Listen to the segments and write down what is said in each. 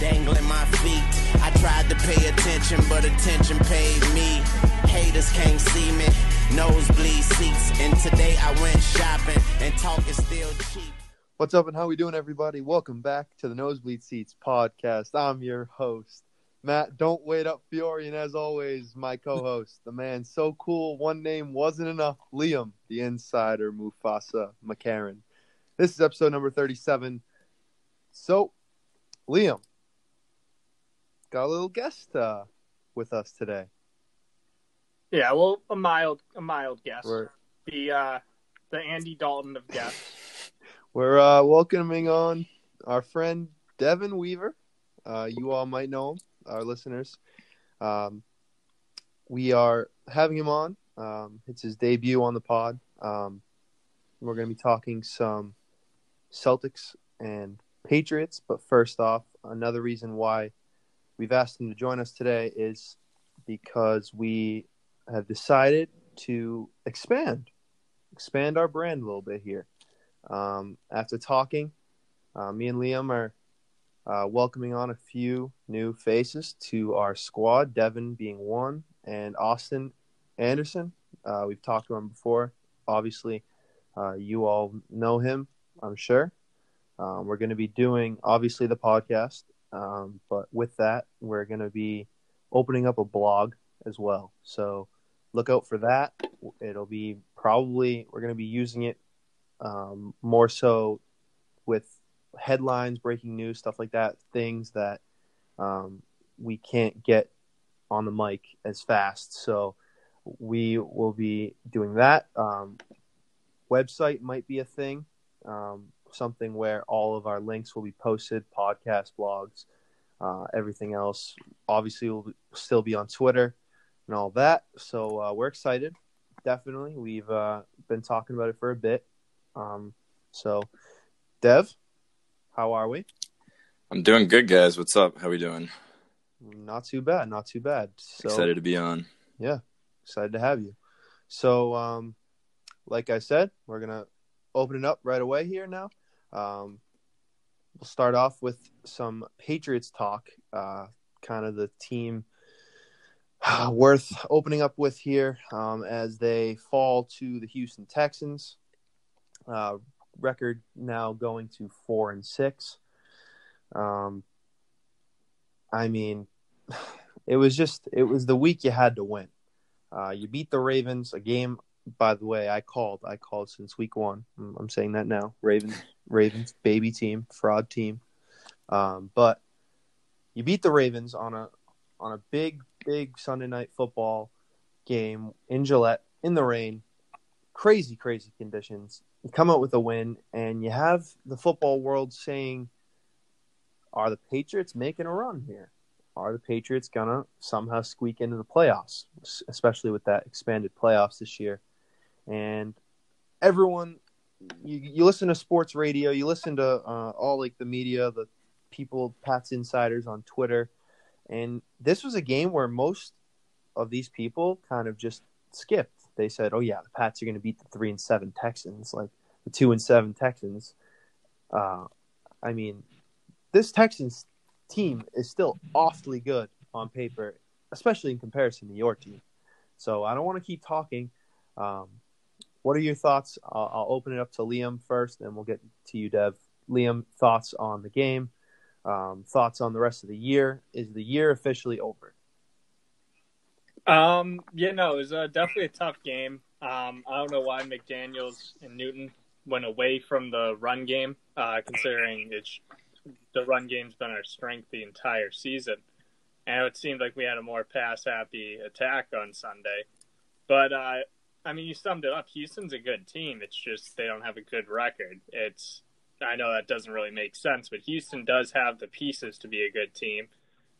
dangling my feet. I tried to pay attention, but attention paid me. Haters can't see me, nosebleed seats. And today I went shopping, and talk is still cheap. What's up and how we doing, everybody? Welcome back to the Nosebleed Seats podcast. I'm your host, Matt. Don't wait up, Fiore, and as always, my co-host, the man so cool. One name wasn't enough. Liam, the insider, Mufasa McCarran. This is episode number 37. So, Liam, got a little guest uh, with us today. Yeah, well, a mild, a mild guest. We're, The uh, the Andy Dalton of guests. we're uh, welcoming on our friend Devin Weaver. Uh, you all might know him, our listeners. Um, we are having him on. Um, it's his debut on the pod. Um, we're going to be talking some Celtics and Patriots. But first off, another reason why we've asked him to join us today is because we have decided to expand, expand our brand a little bit here. Um, after talking, uh, me and Liam are uh, welcoming on a few new faces to our squad. Devin being one, and Austin Anderson. Uh, we've talked to him before. Obviously, uh, you all know him, I'm sure. Um, we're going to be doing obviously the podcast, um, but with that, we're going to be opening up a blog as well. So look out for that. It'll be probably we're going to be using it um, more so with headlines, breaking news, stuff like that, things that um, we can't get on the mic as fast. So we will be doing that. Um, website might be a thing, um, something where all of our links will be posted, podcast, blogs, uh, everything else. Obviously, will still be on Twitter and all that. So uh, we're excited. Definitely, we've uh, been talking about it for a bit. Um, so, Dev, how are we? I'm doing good, guys. What's up? How we doing? Not too bad. Not too bad. So, Excited to be on. Yeah, excited to have you. So, um, like I said, we're gonna open it up right away here now. Um, we'll start off with some Patriots talk. Uh, kind of the team worth opening up with here um, as they fall to the Houston Texans. Uh, record now going to four and six. Um, I mean, it was just it was the week you had to win. Uh, you beat the Ravens, a game. By the way, I called. I called since week one. I'm saying that now. Ravens, Ravens, baby team, fraud team. Um, but you beat the Ravens on a on a big, big Sunday night football game in Gillette in the rain. Crazy, crazy conditions. You come out with a win, and you have the football world saying, "Are the Patriots making a run here? Are the Patriots gonna somehow squeak into the playoffs, especially with that expanded playoffs this year?" And everyone, you, you listen to sports radio, you listen to uh, all like the media, the people, Pat's insiders on Twitter, and this was a game where most of these people kind of just skipped. They said, "Oh yeah, the Pats are going to beat the three and seven Texans, like the two and seven Texans." Uh, I mean, this Texans team is still awfully good on paper, especially in comparison to your team. So I don't want to keep talking. Um, what are your thoughts? I'll, I'll open it up to Liam first, and we'll get to you, Dev. Liam, thoughts on the game? Um, thoughts on the rest of the year? Is the year officially over? Um, yeah, no, it was uh, definitely a tough game. Um, I don't know why McDaniels and Newton went away from the run game, uh, considering it's the run game's been our strength the entire season, and it seemed like we had a more pass-happy attack on Sunday. But uh, I mean, you summed it up. Houston's a good team. It's just they don't have a good record. It's I know that doesn't really make sense, but Houston does have the pieces to be a good team.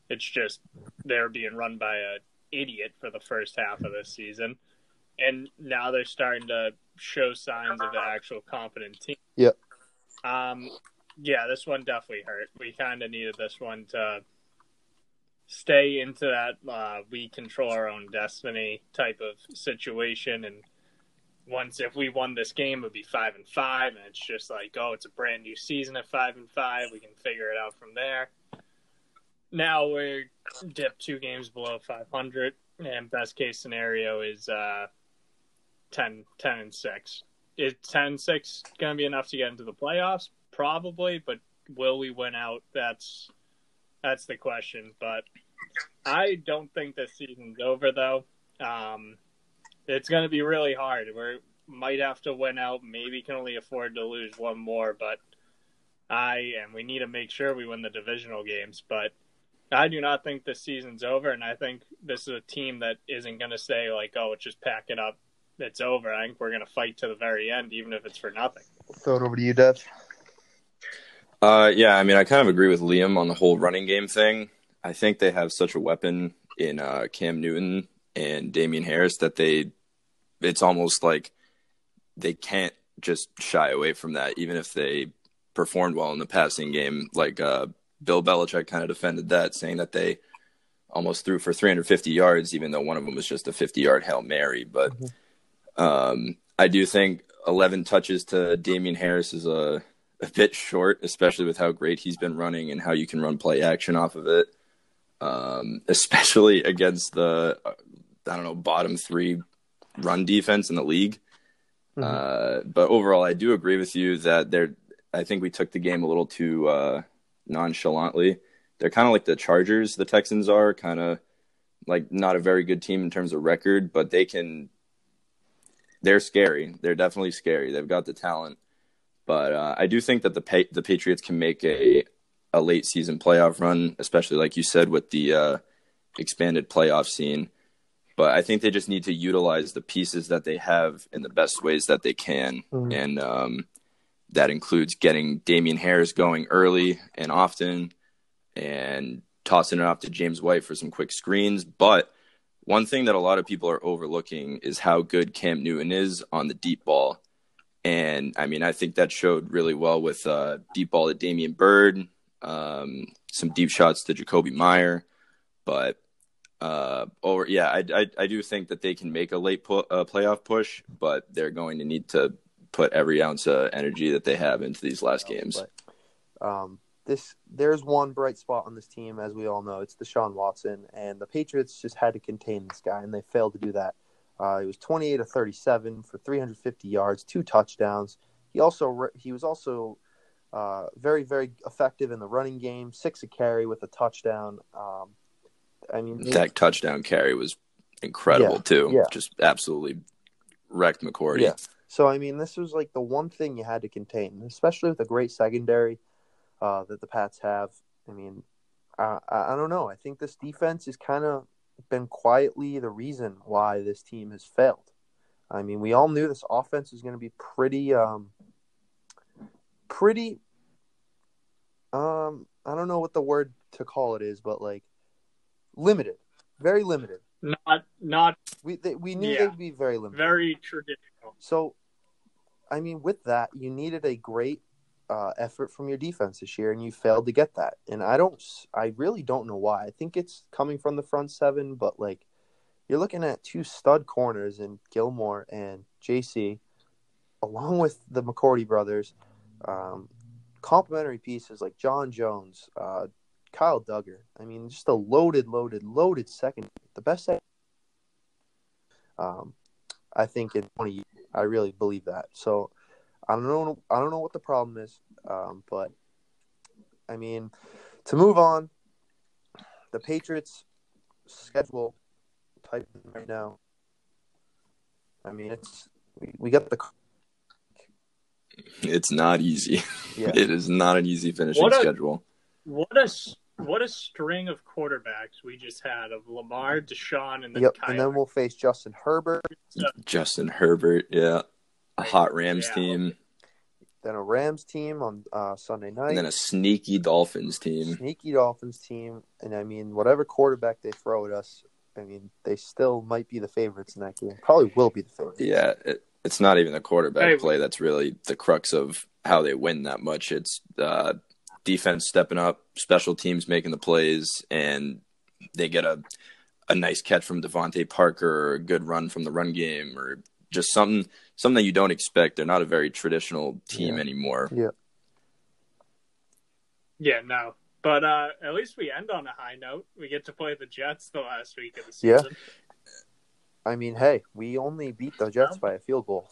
It's just they're being run by a idiot for the first half of this season, and now they're starting to show signs of an actual competent team. Yep. Um, yeah, this one definitely hurt. We kind of needed this one to stay into that uh, we control our own destiny type of situation. And once if we won this game, it would be five and five, and it's just like, oh, it's a brand new season at five and five. We can figure it out from there. now we're dipped two games below 500, and best case scenario is uh, 10, 10 and six. Is 10 6 going to be enough to get into the playoffs? Probably, but will we win out? That's that's the question. But I don't think this season's over, though. Um, it's going to be really hard. We might have to win out. Maybe can only afford to lose one more, but I and we need to make sure we win the divisional games. But I do not think this season's over, and I think this is a team that isn't going to say like, "Oh, it's just pack it up, it's over." I think we're going to fight to the very end, even if it's for nothing. Throw it over to you, Dev. Uh, yeah, I mean, I kind of agree with Liam on the whole running game thing. I think they have such a weapon in uh, Cam Newton and Damien Harris that they, it's almost like they can't just shy away from that, even if they performed well in the passing game. Like uh, Bill Belichick kind of defended that, saying that they almost threw for 350 yards, even though one of them was just a 50 yard Hail Mary. But um, I do think 11 touches to Damien Harris is a, a bit short, especially with how great he's been running and how you can run play action off of it. Um, especially against the, uh, I don't know, bottom three run defense in the league. Mhm. Uh, but overall, I do agree with you that they're. I think we took the game a little too uh, nonchalantly. They're kind of like the Chargers. The Texans are kind of like not a very good team in terms of record, but they can. They're scary. They're definitely scary. They've got the talent, but uh, I do think that the pa- the Patriots can make a a late season playoff run, especially like you said with the uh, expanded playoff scene but I think they just need to utilize the pieces that they have in the best ways that they can, Mhm. and um, that includes getting Damien Harris going early and often, and tossing it off to James White for some quick screens. But one thing that a lot of people are overlooking is how good Cam Newton is on the deep ball. And I mean, I think that showed really well with uh, deep ball to Damiere Byrd, um, some deep shots to Jakobi Meyer. But uh, or yeah, I, I I do think that they can make a late pu- uh, playoff push, but they're going to need to put every ounce of energy that they have into these last games. But, um, this there's one bright spot on this team, as we all know. It's the Deshaun Watson, and the Patriots just had to contain this guy, and they failed to do that. Uh, he was 28 of 37 for 350 yards, two touchdowns. He also he was also uh, very very effective in the running game, six a carry with a touchdown. Um, I mean, That touchdown carry was incredible Yeah, too. yeah. Just absolutely wrecked McCourty. Yeah. So I mean, this was like the one thing you had to contain, especially with the great secondary uh, that the Pats have. I mean, I I don't know. I think this defense is kind of been quietly the reason why this team has failed. I mean, we all knew this offense was going to be pretty, um, pretty. Um, I don't know what the word to call it is, but like limited, very limited. Not not We they, we knew Yeah. they'd be very limited. very traditional. So, I mean, with that, you needed a great uh, effort from your defense this year, and you failed to get that. And I don't, I really don't know why. I think it's coming from the front seven, but like, you're looking at two stud corners in Gilmore and JC, along with the McCourty brothers, um, complementary pieces like John Jones, uh, Kyle Dugger. I mean, just a loaded, loaded, loaded second, the best second. Um, I think in 20 years. I really believe that. So I don't know. I don't know what the problem is, um, but I mean, to move on, the Patriots schedule type right now. I mean, it's we, we got the It's not easy. yeah It is not an easy finishing What a- schedule. What a what a string of quarterbacks we just had of Lamar, Deshaun, and then yep, Kyler. and then we'll face Justin Herbert, Justin Herbert, yeah. A hot Rams Yeah. team, then a Rams team on uh, Sunday night, and then a sneaky Dolphins team. sneaky Dolphins team, and I mean, whatever quarterback they throw at us, I mean, they still might be the favorites in that game. Probably will be the favorites. Yeah, it, it's not even the quarterback Hey. play that's really the crux of how they win that much. It's uh, defense stepping up, special teams making the plays, and they get a a nice catch from DeVante Parker or a good run from the run game or just something something that you don't expect. They're not a very traditional team Yeah. anymore. Yeah, Yeah, no. But uh, at least we end on a high note. We get to play the Jets the last week of the season. Yeah. I mean, hey, we only beat the Jets by a field goal.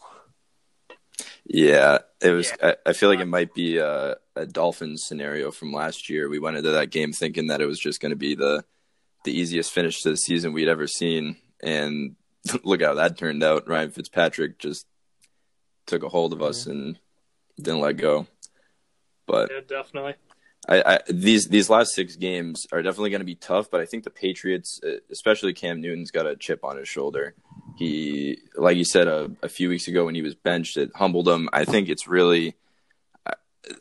Yeah, it was. I, I feel like it might be a, a Dolphins scenario from last year. We went into that game thinking that it was just going to be the the easiest finish to the season we'd ever seen, and look how that turned out. Ryan Fitzpatrick just took a hold of us and didn't let go. But Yeah, definitely. I, I these these last six games are definitely going to be tough, but I think the Patriots, uh, especially Cam Newton's got a chip on his shoulder. He, like you said a, a few weeks ago when he was benched, it humbled him. I think it's really, I,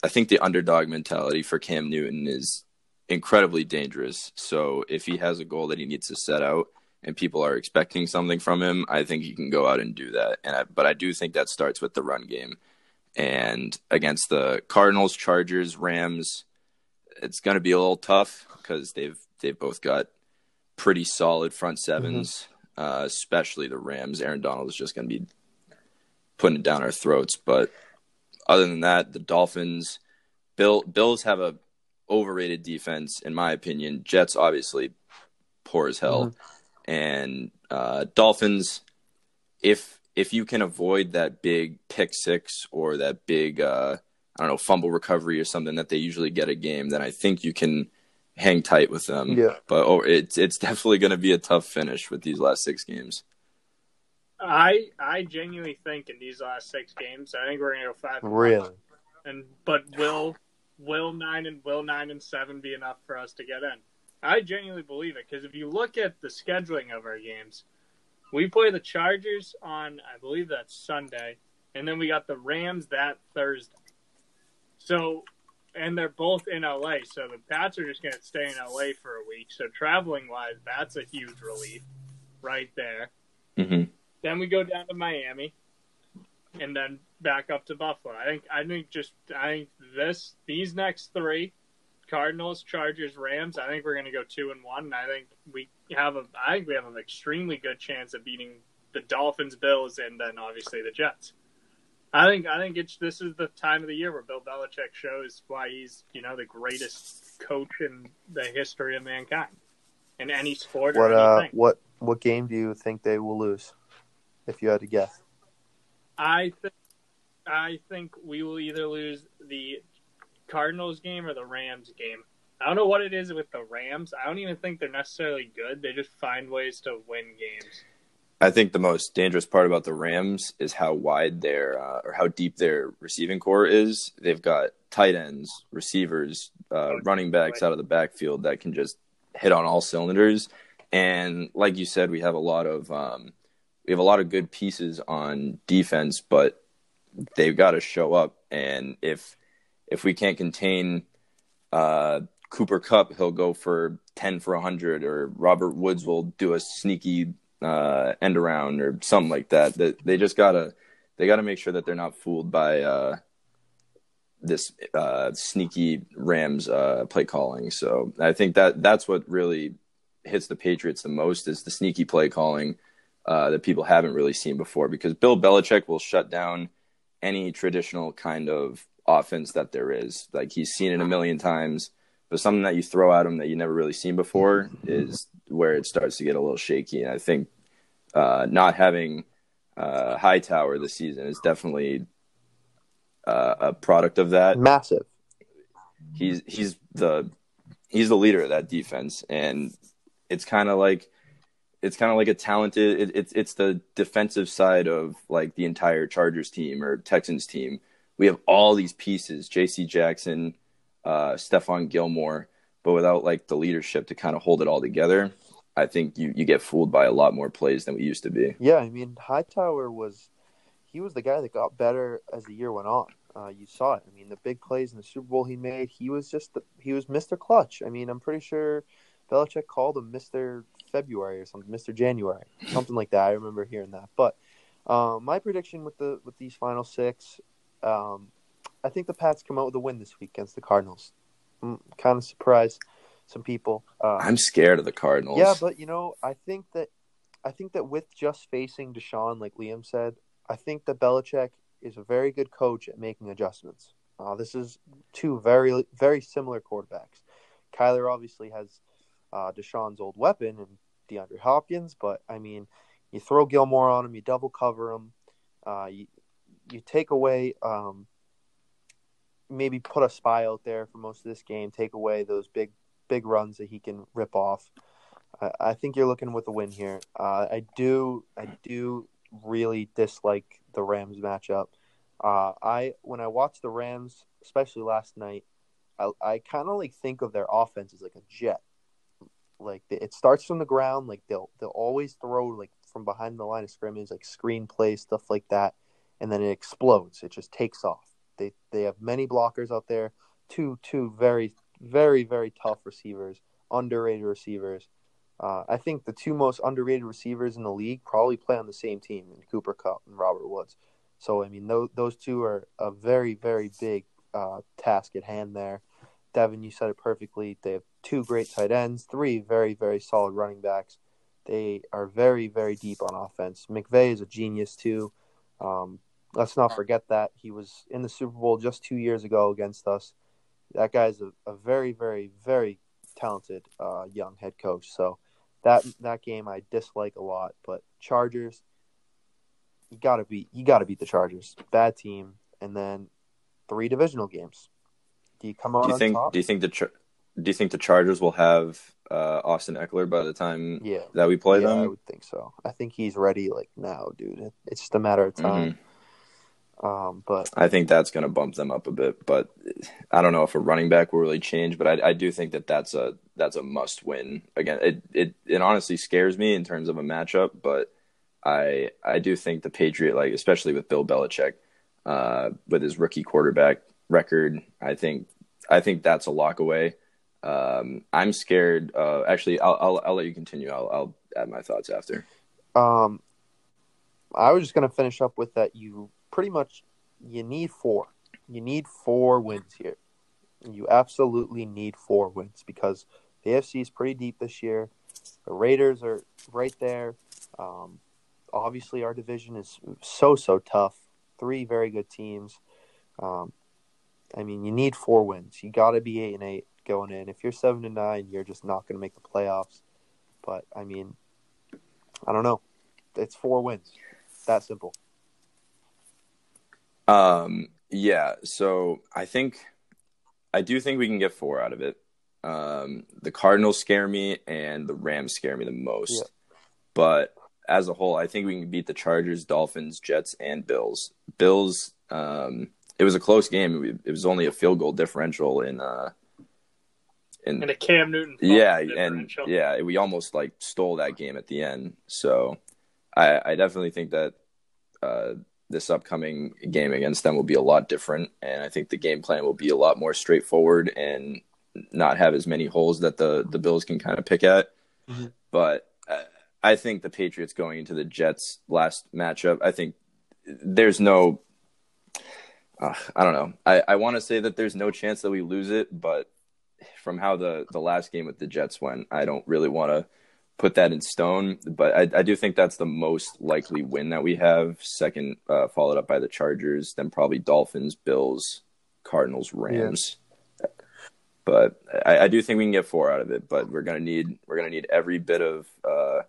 I think the underdog mentality for Cam Newton is incredibly dangerous. So if he has a goal that he needs to set out and people are expecting something from him, I think he can go out and do that. And I, but I do think that starts with the run game. And against the Cardinals, Chargers, Rams, it's going to be a little tough because they've they've both got pretty solid front 7s uh, especially the Rams. Aaron Donald is just going to be putting it down our throats. But other than that, the Dolphins, Bill Bills have a overrated defense in my opinion. Jets obviously poor as hell, and uh, Dolphins. If if you can avoid that big pick six or that big uh, I don't know fumble recovery or something that they usually get a game, then I think you can hang tight with them. Yeah. But oh, it's it's definitely going to be a tough finish with these last six games. I I genuinely think in these last six games, I think we're gonna go five. and one. Really? And but will will nine and will nine and seven be enough for us to get in? I genuinely believe it because if you look at the scheduling of our games, we play the Chargers on I believe that's Sunday, and then we got the Rams that Thursday. So, and they're both in LA, so the Pats are just going to stay in LA for a week. So traveling wise, that's a huge relief, right there. hmm Then we go down to Miami, and then back up to Buffalo. I think I think just I think this these next three, Cardinals, Chargers, Rams. I think we're going to go two and one. And I think we have a I think we have an extremely good chance of beating the Dolphins, Bills, and then obviously the Jets. I think I think it's this is the time of the year where Bill Belichick shows why he's you know the greatest coach in the history of mankind in any sport or What uh, what what game do you think they will lose? If you had to guess, I think I think we will either lose the Cardinals game or the Rams game. I don't know what it is with the Rams. I don't even think they're necessarily good. They just find ways to win games. I think the most dangerous part about the Rams is how wide their uh, or how deep their receiving core is. They've got tight ends, receivers, uh, running backs out of the backfield that can just hit on all cylinders. And like you said, we have a lot of um, we have a lot of good pieces on defense, but they've got to show up. And if if we can't contain uh, Cooper Kupp, he'll go for ten for hundred, or Robert Woods will do a sneaky uh, end around or something like that. That they just gotta they gotta make sure that they're not fooled by uh, this uh, sneaky Rams uh, play calling. So I think that that's what really hits the Patriots the most is the sneaky play calling uh, that people haven't really seen before. Because Bill Belichick will shut down any traditional kind of offense that there is. Like he's seen it a million times. But something that you throw at him that you never really seen before is where it starts to get a little shaky. And I think uh, not having uh, Hightower this season is definitely uh, a product of that. massive. He's he's the he's the leader of that defense, and it's kind of like it's kind of like a talented. It, it's it's the defensive side of like the entire Chargers team or Texans team. We have all these pieces: J.C. Jackson, uh, Stephon Gilmore, but without like the leadership to kind of hold it all together. I think you, you get fooled by a lot more plays than we used to be. Yeah, I mean Hightower was he was the guy that got better as the year went on. Uh, you saw it. I mean, the big plays in the Super Bowl he made, he was just the, he was Mr. Clutch. I mean, I'm pretty sure Belichick called him Mr. February or something, Mr. January, something like that. I remember hearing that. But um, my prediction with the with these final six, um, I think the Pats come out with a win this week against the Cardinals. I'm kind of surprised some people. Uh, I'm scared of the Cardinals. yeah, but you know, I think that I think that with just facing Deshaun, like Liam said, I think that Belichick is a very good coach at making adjustments. Uh, this is two very very similar quarterbacks. Kyler obviously has uh, Deshaun's old weapon and DeAndre Hopkins, but I mean, you throw Gilmore on him, you double cover him, uh, you you take away um, maybe put a spy out there for most of this game, take away those big big runs that he can rip off. I, I think you're looking with a win here. Uh, I do I do really dislike the Rams matchup. Uh, I when I watch the Rams, especially last night, I, I kind of like think of their offense as like a jet. Like it starts from the ground, like they'll they'll always throw like from behind the line of scrimmage, like screen play stuff like that, and then it explodes. It just takes off. They they have many blockers out there. Two two very very very tough receivers, underrated receivers. Uh, I think the two most underrated receivers in the league probably play on the same team in Cooper Kupp and Robert Woods. So I mean, those those two are a very very big uh, task at hand there. Devin, you said it perfectly. They have two great tight ends, three very very solid running backs. They are very very deep on offense. McVay is a genius too. Um, let's not forget that he was in the Super Bowl just two years ago against us. That guy's a, a very very very talented uh, young head coach. So that that game I dislike a lot. But Chargers, you gotta beat you gotta beat the Chargers. Bad team, and then three divisional games. Do you come out? Do you think? Top? Do you think the Do you think the Chargers will have uh, Austin Ekeler by the time Yeah, that we play yeah, them? I would think so. I think he's ready like now, dude. It's just a matter of time. Um, but I think that's going to bump them up a bit, but I don't know if a running back will really change. But I, I do think that that's a that's a must win. Again, it, it it honestly scares me in terms of a matchup, but I I do think the Patriot, like especially with Bill Belichick, uh, with his rookie quarterback record, I think I think that's a lock away. Um, I'm scared. Uh, actually, I'll, I'll I'll let you continue. I'll I'll add my thoughts after. um, I was just gonna finish up with that. You pretty much you need four. You need four wins here. You absolutely need four wins because the AFC is pretty deep this year. The Raiders are right there. Um, obviously, our division is so so tough. Three very good teams. Um, I mean, you need four wins. You got to be eight and eight going in. If you're seven and nine, you're just not going to make the playoffs. But I mean, I don't know. It's four wins. That simple. Um, yeah, so I think I do think we can get four out of it. Um, the Cardinals scare me and the Rams scare me the most. Yeah. But as a whole, I think we can beat the Chargers, Dolphins, Jets, and Bills. Bills, um, it was a close game. It was only a field goal differential in uh in And a Cam Newton. yeah, and yeah, we almost like stole that game at the end. So I, I definitely think that uh, this upcoming game against them will be a lot different, and I think the game plan will be a lot more straightforward and not have as many holes that the the Bills can kind of pick at. Mhm. But uh, I think the Patriots going into the Jets last matchup, I think there's no. Uh, I don't know. I, I want to say that there's no chance that we lose it, but from how the the last game with the Jets went, I don't really want to put that in stone. But I, I do think that's the most likely win that we have. Second, uh, followed up by the Chargers, then probably Dolphins, Bills, Cardinals, Rams. But I, I do think we can get four out of it. But we're gonna need we're gonna need every bit of uh,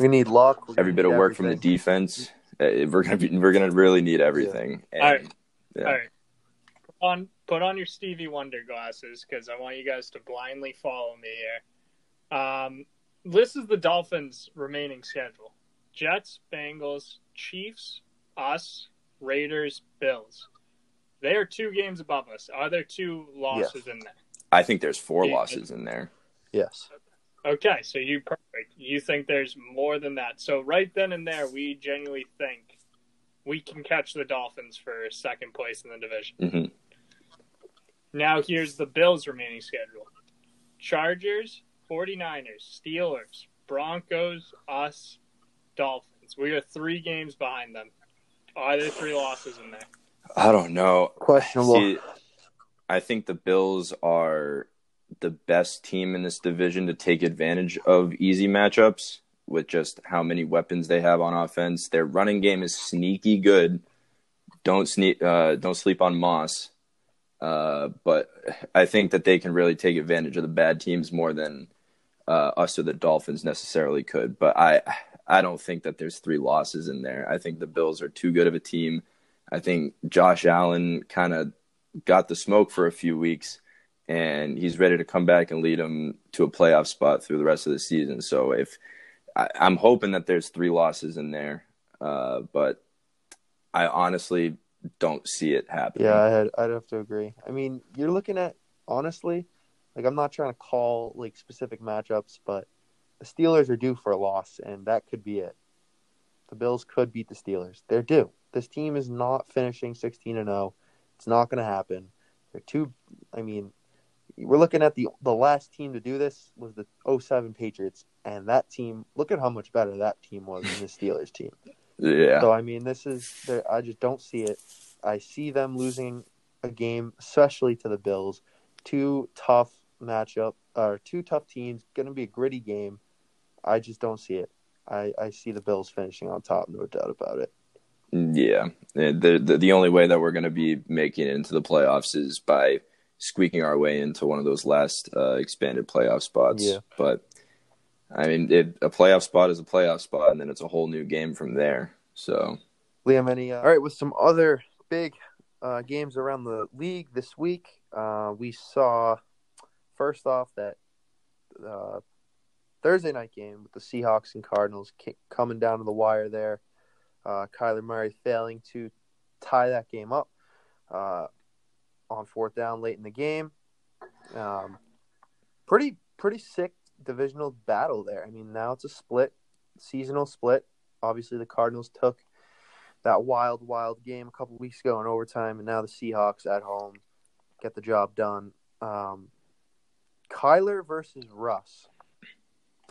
We need luck. We're every bit of need work from the defense. Uh, We're gonna be, we're gonna really need everything. And, All right. yeah. All right. Put on put on your Stevie Wonder glasses because I want you guys to blindly follow me here. Um, this is the Dolphins' remaining schedule: Jets, Bengals, Chiefs, us, Raiders, Bills. They are two games above us. Are there two losses in there? I think there's four Yeah. losses in there. Yes. Okay, so you perfect. You think there's more than that. So right then and there, we genuinely think we can catch the Dolphins for second place in the division. hmm Now here's the Bills' remaining schedule. Chargers, 49ers, Steelers, Broncos, us, Dolphins. We are three games behind them. Are there three losses in there? I don't know. Questionable. See, I think the Bills are the best team in this division to take advantage of easy matchups with just how many weapons they have on offense. Their running game is sneaky good. Don't sneak, uh, don't sleep on Moss. Uh, but I think that they can really take advantage of the bad teams more than uh, us or the Dolphins necessarily could. But I I don't think that there's three losses in there. I think the Bills are too good of a team. I think Josh Allen kind of got the smoke for a few weeks, and he's ready to come back and lead them to a playoff spot through the rest of the season. So if I, am hoping that there's three losses in there, uh, but I honestly don't see it happening. Yeah, I'd, I'd have to agree. I mean, you're looking at honestly, like I'm not trying to call like specific matchups, but the Steelers are due for a loss, and that could be it. The Bills could beat the Steelers. They're due. This team is not finishing 16 and 0. It's not going to happen. They're too. I mean, we're looking at the the last team to do this was the 07 Patriots, and that team. Look at how much better that team was than the Steelers team. Yeah. So I mean, this is I just don't see it. I see them losing a game, especially to the Bills. Two tough matchup, or two tough teams. Going to be a gritty game. I just don't see it. I, I see the Bills finishing on top, no doubt about it. Yeah, the the, the only way that we're going to be making it into the playoffs is by squeaking our way into one of those last uh, expanded playoff spots. Yeah. But I mean, it, a playoff spot is a playoff spot, and then it's a whole new game from there. So, Liam, any? Uh, all right, with some other big uh, games around the league this week, uh, we saw first off that uh, Thursday night game with the Seahawks and Cardinals coming down to the wire there. Uh, Kyler Murray failing to tie that game up uh, on fourth down late in the game. Um, pretty pretty sick divisional battle there. I mean, now it's a split, seasonal split. Obviously, the Cardinals took that wild, wild game a couple weeks ago in overtime, and now the Seahawks at home get the job done. Um, Kyler versus Russ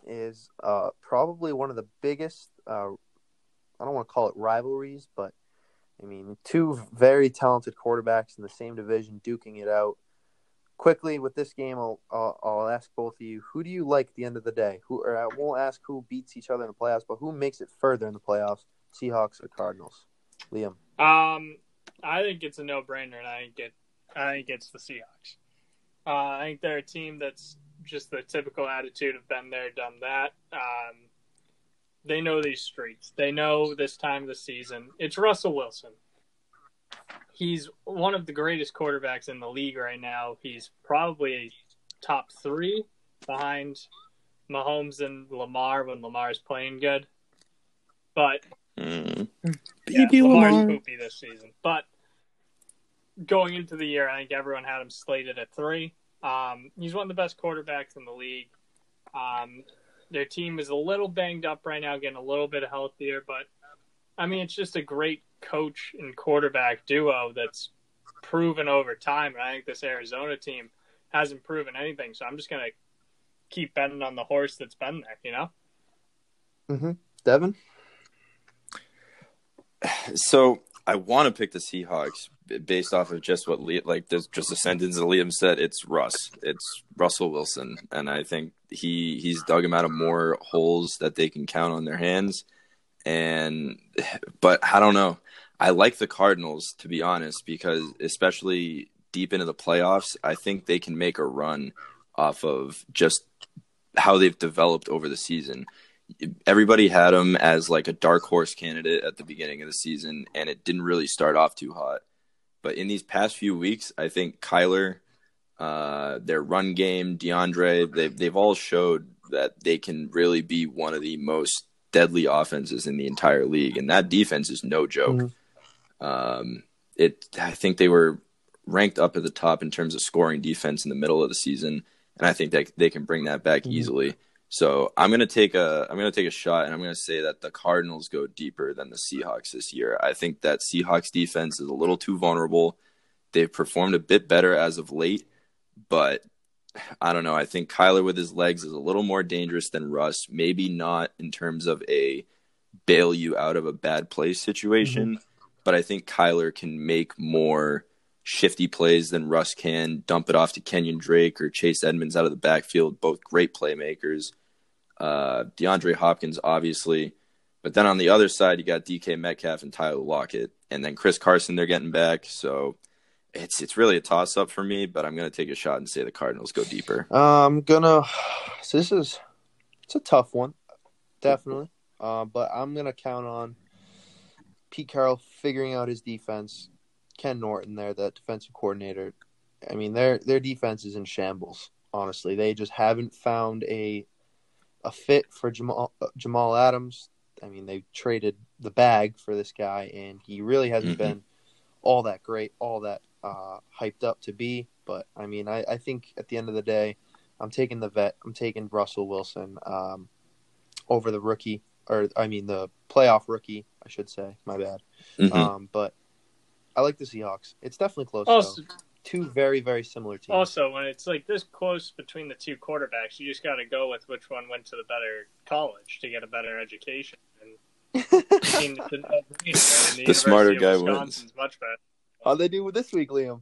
is uh, probably one of the biggest. Uh, I don't want to call it rivalries, but I mean, two very talented quarterbacks in the same division duking it out quickly with this game, I'll, I'll, I'll ask both of you: Who do you like at the end of the day? Who or I won't ask who beats each other in the playoffs, but who makes it further in the playoffs? Seahawks or Cardinals? Liam. Um, I think it's a no-brainer, and I think it. I think it's the Seahawks. Uh, I think they're a team that's just the typical attitude of been there, done that. Um, they know these streets. They know this time of the season. It's Russell Wilson he's one of the greatest quarterbacks in the league right now. He's probably top three behind Mahomes and Lamar when Lamar's playing good. But mm. yeah, Lamar's Lamar. poopy this season. But going into the year, I think everyone had him slated at three. Um, he's one of the best quarterbacks in the league. Um, their team is a little banged up right now, getting a little bit healthier, but I mean, it's just a great coach and quarterback duo that's proven over time. And I think this Arizona team hasn't proven anything. So I'm just going to keep betting on the horse that's been there, you know? Mm-hmm. Devin? So I want to pick the Seahawks based off of just what like there's just a sentence that Liam said. It's Russ. It's Russell Wilson, and I think he he's dug him out of more holes that they can count on their hands. And but I don't know. I like the Cardinals to be honest because especially deep into the playoffs, I think they can make a run off of just how they've developed over the season. Everybody had them as like a dark horse candidate at the beginning of the season, and it didn't really start off too hot. But in these past few weeks, I think Kyler, uh, their run game, DeAndre, they've they've all showed that they can really be one of the most deadly offenses in the entire league, and that defense is no joke. Mm-hmm. Um, it, I think they were ranked up at the top in terms of scoring defense in the middle of the season, and I think that they can bring that back mm-hmm. easily. So I'm gonna take a I'm gonna take a shot, and I'm gonna say that the Cardinals go deeper than the Seahawks this year. I think that Seahawks defense is a little too vulnerable. They've performed a bit better as of late, but I don't know. I think Kyler with his legs is a little more dangerous than Russ. Maybe not in terms of a bail you out of a bad play situation, mm-hmm but I think Kyler can make more shifty plays than Russ can, dump it off to Kenyon Drake or Chase Edmonds out of the backfield, both great playmakers. Uh, DeAndre Hopkins, obviously. But then on the other side, you got DK Metcalf and Tyler Lockett. And then Chris Carson, they're getting back. So it's it's really a toss up for me, but I'm gonna take a shot and say the Cardinals go deeper. I'm gonna. So this is it's a tough one, definitely. Uh, but I'm gonna count on Pete Carroll figuring out his defense. Ken Norton, there, the defensive coordinator. I mean, their their defense is in shambles. Honestly, they just haven't found a a fit for Jamal uh, Jamal Adams. I mean, they traded the bag for this guy, and he really hasn't Mhm. been all that great, all that uh, hyped up to be. But I mean, I, I think at the end of the day, I'm taking the vet. I'm taking Russell Wilson um, over the rookie, or I mean the playoff rookie, I should say. My bad. Mhm. Um, but I like the Seahawks. It's definitely close. Also, though. Two very very similar teams. also, when it's like this close between the two quarterbacks, you just got to go with which one went to the better college to get a better education. And the, the, The smarter guy Wisconsin's Much better. How'd they do with this week, Liam?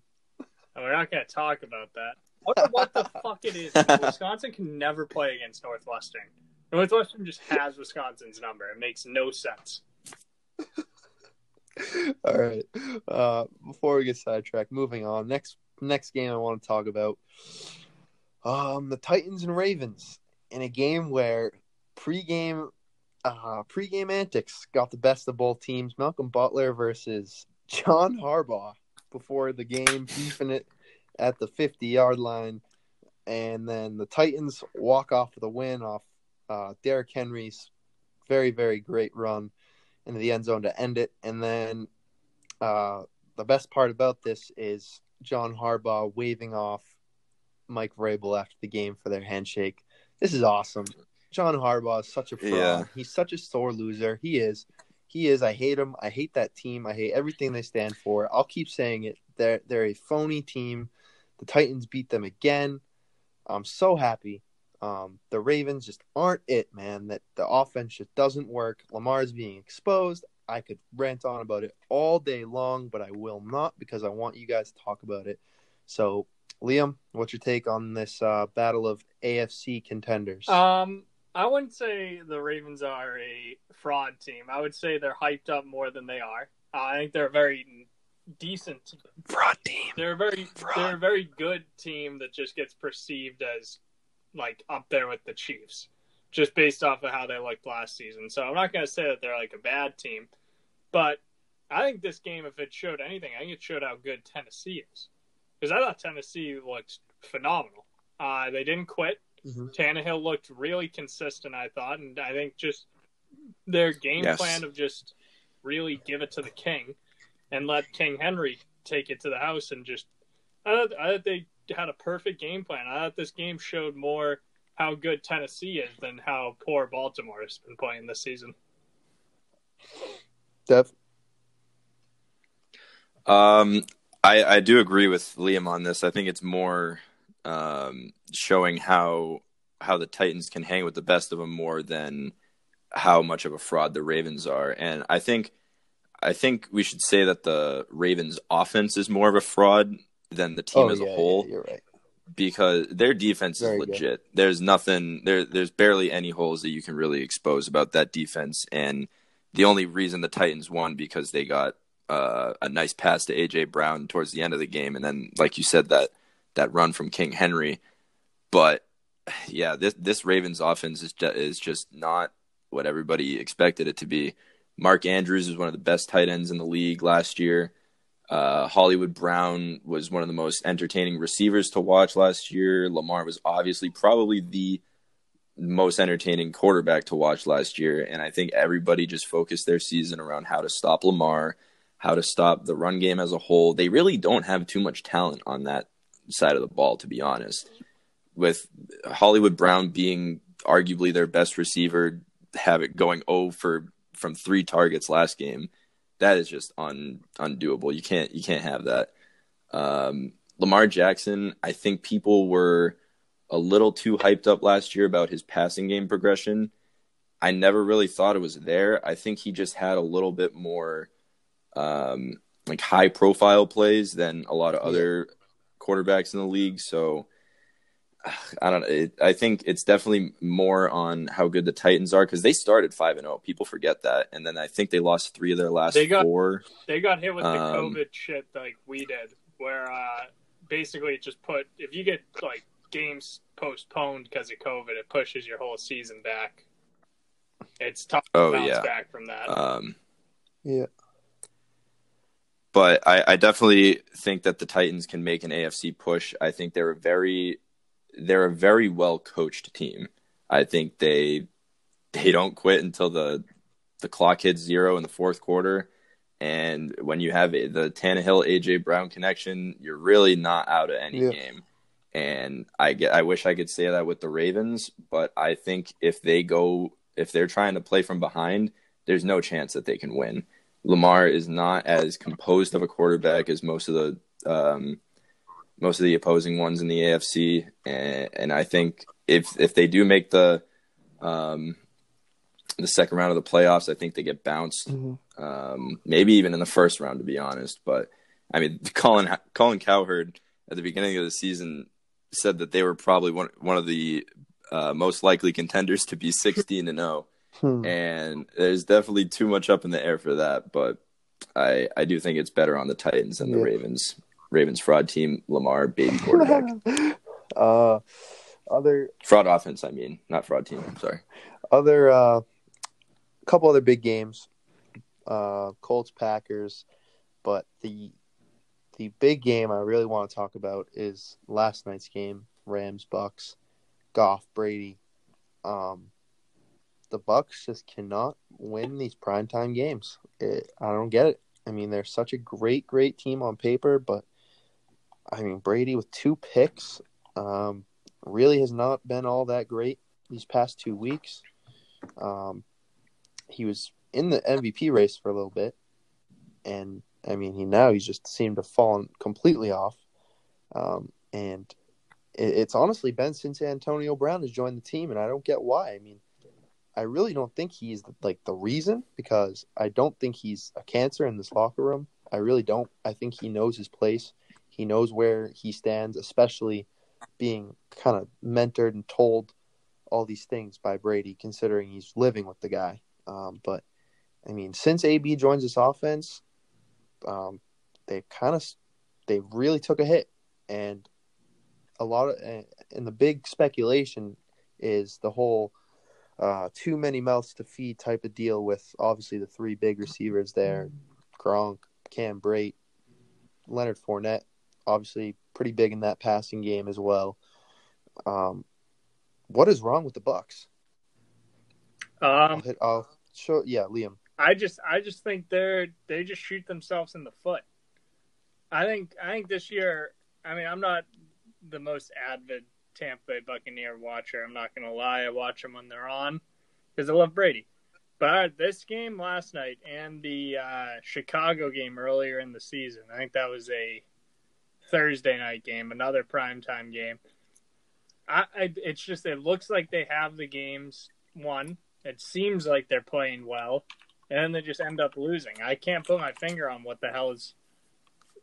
And we're not going to talk about that. I wonder what the fuck it is. Wisconsin can never play against Northwestern. Northwestern just has Wisconsin's number. It makes no sense. All right. Uh, before we get sidetracked, moving on. Next next game I want to talk about. Um, the Titans and Ravens in a game where pregame uh, pregame antics got the best of both teams. Malcolm Butler versus John Harbaugh before the game, beefing it at the 50 yard line, and then the Titans walk off with a win off uh, Derrick Henry's very very great run into the end zone to end it. And then uh, the best part about this is John Harbaugh waving off Mike Vrabel after the game for their handshake. This is awesome. John Harbaugh is such a fraud. Yeah. He's such a sore loser. He is. He is. I hate him. I hate that team. I hate everything they stand for. I'll keep saying it. They're they're a phony team. The Titans beat them again. I'm so happy. Um, the Ravens just aren't it, man. That the offense just doesn't work. Lamar's being exposed. I could rant on about it all day long, but I will not because I want you guys to talk about it. So, Liam, what's your take on this uh, battle of AFC contenders? Um, I wouldn't say the Ravens are a fraud team. I would say they're hyped up more than they are. Uh, I think they're a very decent team. Fraud team. They're a very Fraud. they're a very good team that just gets perceived as like up there with the Chiefs, just based off of how they looked last season. So I'm not going to say that they're like a bad team, but I think this game, if it showed anything, I think it showed how good Tennessee is. Because I thought Tennessee looked phenomenal. Uh, they didn't quit. Mhm. Tannehill looked really consistent, I thought, and I think just their game Yes. plan of just really give it to the king and let King Henry take it to the house and just I thought, I thought they had a perfect game plan. I thought this game showed more how good Tennessee is than how poor Baltimore has been playing this season. Dev? Um, I I do agree with Liam on this. I think it's more um, showing how how the Titans can hang with the best of them more than how much of a fraud the Ravens are. And I think I think we should say that the Ravens offense is more of a fraud than the team oh, as yeah, a whole yeah, you're right. because their defense Very is good. legit. There's nothing there there's barely any holes that you can really expose about that defense and the only reason the Titans won because they got uh, a nice pass to AJ Brown towards the end of the game and then like you said that that run from King Henry but yeah this this Ravens offense is ju- is just not what everybody expected it to be. Mark Andrews is one of the best tight ends in the league last year. Uh, Hollywood Brown was one of the most entertaining receivers to watch last year. Lamar was obviously probably the most entertaining quarterback to watch last year. And I think everybody just focused their season around how to stop Lamar, how to stop the run game as a whole. They really don't have too much talent on that side of the ball, to be honest. With Hollywood Brown being arguably their best receiver, have it going 0 for from three targets last game that is just un undoable. You can't you can't have that. Um, Lamar Jackson, I think people were a little too hyped up last year about his passing game progression. I never really thought it was there. I think he just had a little bit more um, like high profile plays than a lot of other quarterbacks in the league. So I don't know. It, I think it's definitely more on how good the Titans are because they started five and zero. People forget that, and then I think they lost three of their last They got- four. They got hit with the Um, COVID shit like we did where uh, basically it just put if you get like games postponed because of COVID, it pushes your whole season back. It's tough to Oh, bounce yeah. back from that. Um, Yeah. but I, I definitely think that the Titans can make an AFC push. I think they're a very they're a very well coached team. I think they they don't quit until the the clock hits zero in the fourth quarter. And when you have the Tannehill AJ Brown connection, you're really not out of any Yeah. game. And I get I wish I could say that with the Ravens, but I think if they go if they're trying to play from behind, there's no chance that they can win. Lamar is not as composed of a quarterback as most of the um, most of the opposing ones in the AFC, and, and I think if if they do make the um, the second round of the playoffs, I think they get bounced. Mhm. Um, maybe even in the first round, to be honest. But I mean, Colin Colin Cowherd at the beginning of the season said that they were probably one one of the uh, most likely contenders to be 16 and 0 Hmm. and there's definitely too much up in the air for that. But I I do think it's better on the Titans than the Yeah. Ravens. Ravens fraud team, Lamar baby quarterback, uh, other fraud offense. I mean, not fraud team. I'm sorry. other uh, couple other big games, uh, Colts Packers, but the the big game I really want to talk about is last night's game, Rams Bucks, Goff Brady. Um, the Bucks just cannot win these primetime games. It, I don't get it. I mean, they're such a great, great team on paper, but I mean, Brady with two picks um, really has not been all that great these past two weeks. Um, he was in the MVP race for a little bit, and I mean, he now he's just seemed to fallen completely off. Um, and it, it's honestly been since Antonio Brown has joined the team, and I don't get why. I mean, I really don't think he's like the reason because I don't think he's a cancer in this locker room. I really don't. I think he knows his place. He knows where he stands, especially being kind of mentored and told all these things by Brady, considering he's living with the guy. Um, but I mean, since AB joins this offense, um, they kind of they really took a hit, and a lot of and the big speculation is the whole uh, too many mouths to feed type of deal with obviously the three big receivers there, Gronk, Cam Brate, Leonard Fournette, obviously pretty big in that passing game as well. Um, what is wrong with the Bucks? I'll Um, hit. I'll show. Yeah, Liam. I just I just think they're they just shoot themselves in the foot. I think I think this year. I mean, I'm not the most avid Tampa Bay Buccaneer watcher. I'm not gonna lie. I watch them when they're on because I love Brady. But this game last night and the uh, Chicago game earlier in the season, I think that was a Thursday night game, another primetime game. I, I it's just it looks like they have the games won. It seems like they're playing well and then they just end up losing. I can't put my finger on what the hell is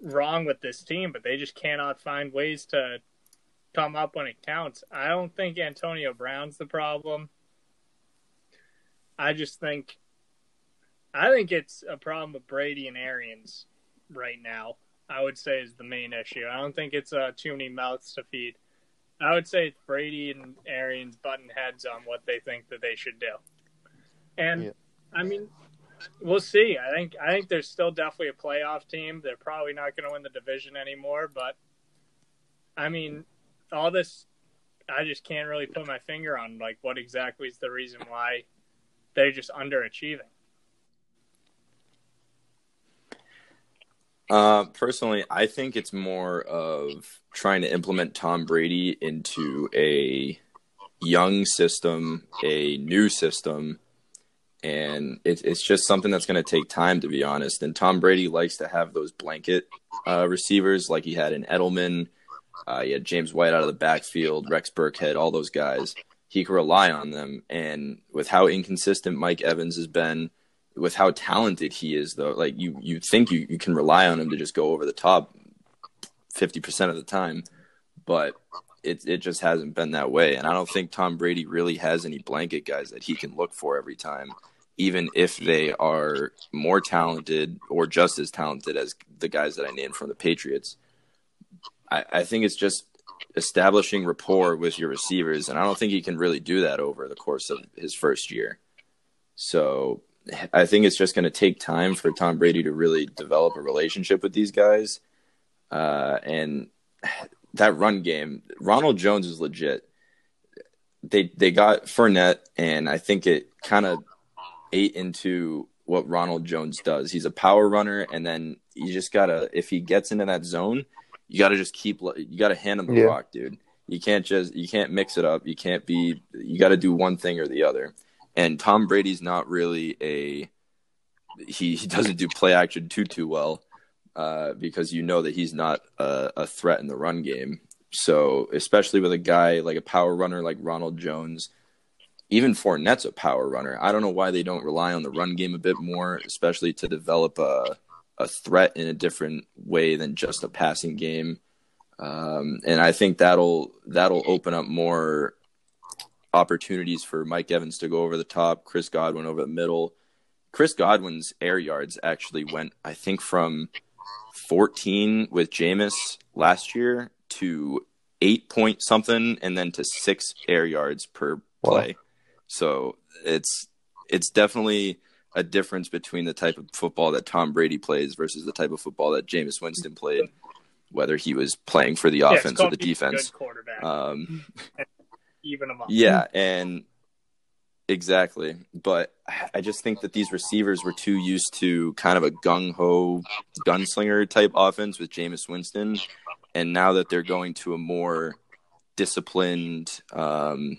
wrong with this team, but they just cannot find ways to come up when it counts. I don't think Antonio Brown's the problem. I just think I think it's a problem with Brady and Arians right now. I would say is the main issue. I don't think it's uh, too many mouths to feed. I would say it's Brady and Arians button heads on what they think that they should do. And Yeah. I mean, we'll see. I think I think there's still definitely a playoff team. They're probably not going to win the division anymore, but I mean, all this I just can't really put my finger on like what exactly is the reason why they're just underachieving. Uh, personally, I think it's more of trying to implement Tom Brady into a young system, a new system, and it, it's just something that's going to take time, to be honest. And Tom Brady likes to have those blanket uh, receivers, like he had in Edelman. Uh, he had James White out of the backfield, Rex Burkhead, all those guys. He can rely on them, and with how inconsistent Mike Evans has been, with how talented he is though like you you think you, you can rely on him to just go over the top 50% of the time but it it just hasn't been that way and I don't think Tom Brady really has any blanket guys that he can look for every time even if they are more talented or just as talented as the guys that I named from the Patriots I, I think it's just establishing rapport with your receivers, and I don't think he can really do that over the course of his first year. So I think it's just going to take time for Tom Brady to really develop a relationship with these guys. Uh, and that run game, Ronald Jones is legit. They they got Fournette, and I think it kind of ate into what Ronald Jones does. He's a power runner, and then you just gotta if he gets into that zone, you gotta just keep you gotta hand him the Yeah. rock, dude. You can't just you can't mix it up. You can't be you got to do one thing or the other. And Tom Brady's not really a he, he doesn't do play action too too well uh, because you know that he's not a, a threat in the run game. So especially with a guy like a power runner like Ronald Jones, even Fournette's a power runner. I don't know why they don't rely on the run game a bit more, especially to develop a a threat in a different way than just a passing game. Um, and I think that'll that'll open up more opportunities for Mike Evans to go over the top, Chris Godwin over the middle. Chris Godwin's air yards actually went, I think, from 14 with Jameis last year to eight point something, and then to six air yards per play. So it's it's definitely a difference between the type of football that Tom Brady plays versus the type of football that Jameis Winston played, whether he was playing for the Yeah, offense or the defense. Um, even them yeah, and exactly. But I just think that these receivers were too used to kind of a gung ho gunslinger type offense with Jameis Winston, and now that they're going to a more disciplined, um,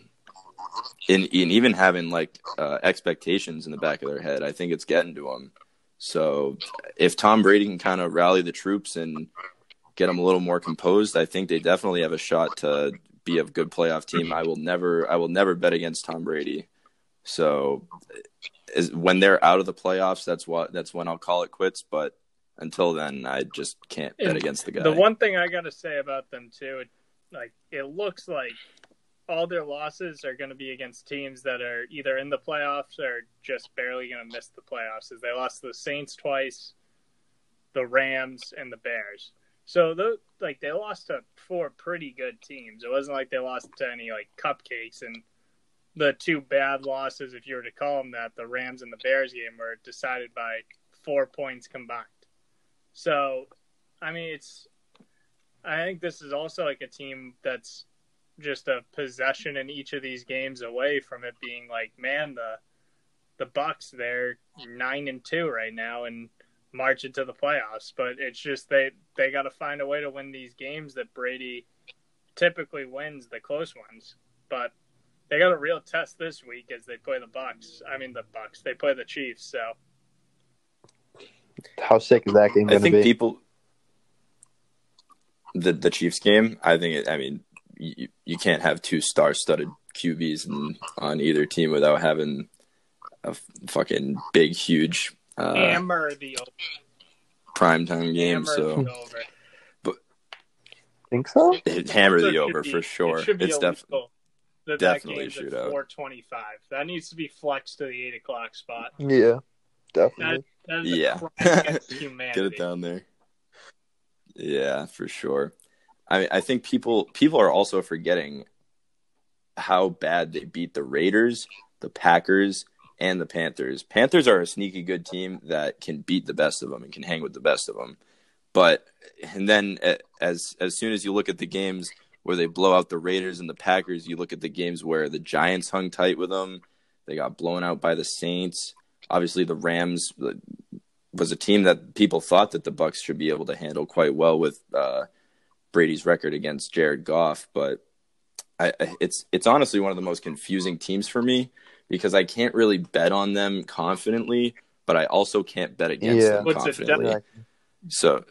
in, in even having like uh, expectations in the back of their head, I think it's getting to them. So if Tom Brady can kind of rally the troops and get them a little more composed, I think they definitely have a shot to be a good playoff team. I will never I will never bet against Tom Brady. So is, when they're out of the playoffs, that's what that's when I'll call it quits. But until then, I just can't bet And against the guy. The one thing I got to say about them too, it, like it looks like all their losses are going to be against teams that are either in the playoffs or just barely going to miss the playoffs. As they lost to the Saints twice, the Rams, and the Bears. So like they lost to four pretty good teams. It wasn't like they lost to any like cupcakes and the two bad losses, if you were to call them that, the Rams and the Bears game were decided by four points combined. So, I mean, it's. I think this is also like a team that's just a possession in each of these games away from it being like, man, the the Bucks they're nine and two right now and march into the playoffs. But it's just they they got to find a way to win these games that Brady typically wins the close ones. But they got a real test this week as they play the Bucks. I mean the Bucks. They play the Chiefs. So How sick is that game I think be? people the the Chiefs game. I think it. I mean, you, you can't have two star-studded QBs in, on either team without having a f- fucking big, huge uh, hammer the over. primetime game. Hammer So the over. Think so? hammer So the over be- for sure. It It's def- that definitely that game's a shootout. 425. That needs to be flexed to the eight o'clock spot. Yeah, That, definitely. that is a Yeah. crime against humanity. get it down there. Yeah, for sure. I I think people people are also forgetting how bad they beat the Raiders, the Packers, and the Panthers. Panthers are a sneaky good team that can beat the best of them and can hang with the best of them. But and then uh, as as soon as you look at the games where they blow out the Raiders and the Packers, you look at the games where the Giants hung tight with them. They got blown out by the Saints. Obviously, the Rams was a team that people thought that the Bucks should be able to handle quite well with uh, Brady's record against Jared Goff, but I- it's it's honestly one of the most confusing teams for me because I can't really bet on them confidently, but I also can't bet against Yeah. Them it, confidently. Exactly. So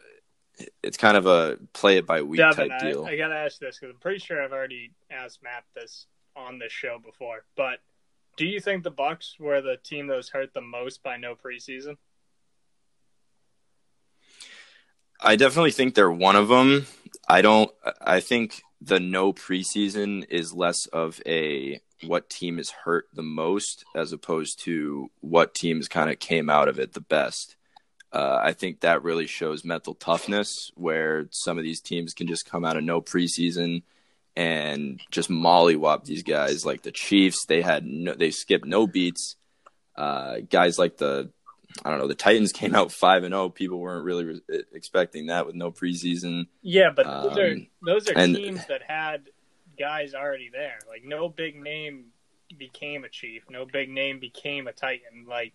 it's kind of a play it by week Devin, type I, deal. I gotta ask this because I'm pretty sure I've already asked Matt this on this show before. But do you think the Bucks were the team that was hurt the most by no preseason? I definitely think they're one of them. I don't. I think the no preseason is less of a what team is hurt the most as opposed to what teams kind of came out of it the best. Uh, I think that really shows mental toughness, where some of these teams can just come out of no preseason and just mollywop these guys. Like the Chiefs, they had no, they skipped no beats. Uh, guys like the I don't know, the Titans came out five and zero. Oh. People weren't really re- expecting that with no preseason. Yeah, but those are um, those are and, teams that had guys already there. Like no big name became a Chief, no big name became a Titan. Like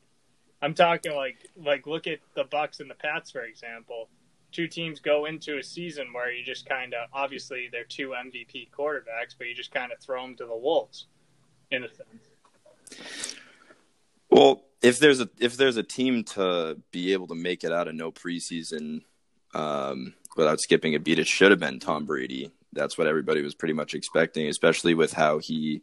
I'm talking like like look at the Bucks and the Pats for example. Two teams go into a season where you just kind of obviously they're two MVP quarterbacks, but you just kind of throw them to the wolves in a sense. Well, if there's a if there's a team to be able to make it out of no preseason um, without skipping a beat, it should have been Tom Brady. That's what everybody was pretty much expecting, especially with how he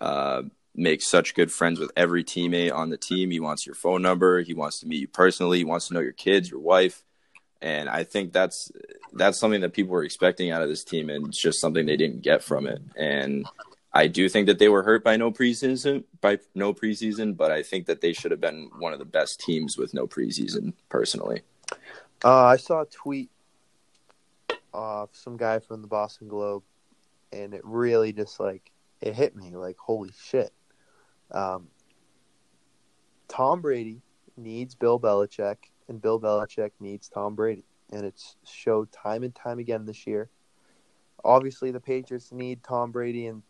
uh, makes such good friends with every teammate on the team. He wants your phone number. He wants to meet you personally. He wants to know your kids, your wife, and I think that's that's something that people were expecting out of this team, and it's just something they didn't get from it. And I do think that they were hurt by no preseason by no preseason, but I think that they should have been one of the best teams with no preseason. Personally, uh, I saw a tweet of some guy from the Boston Globe, and it really just like it hit me like holy shit. Um, Tom Brady needs Bill Belichick, and Bill Belichick needs Tom Brady, and it's showed time and time again this year. Obviously, the Patriots need Tom Brady in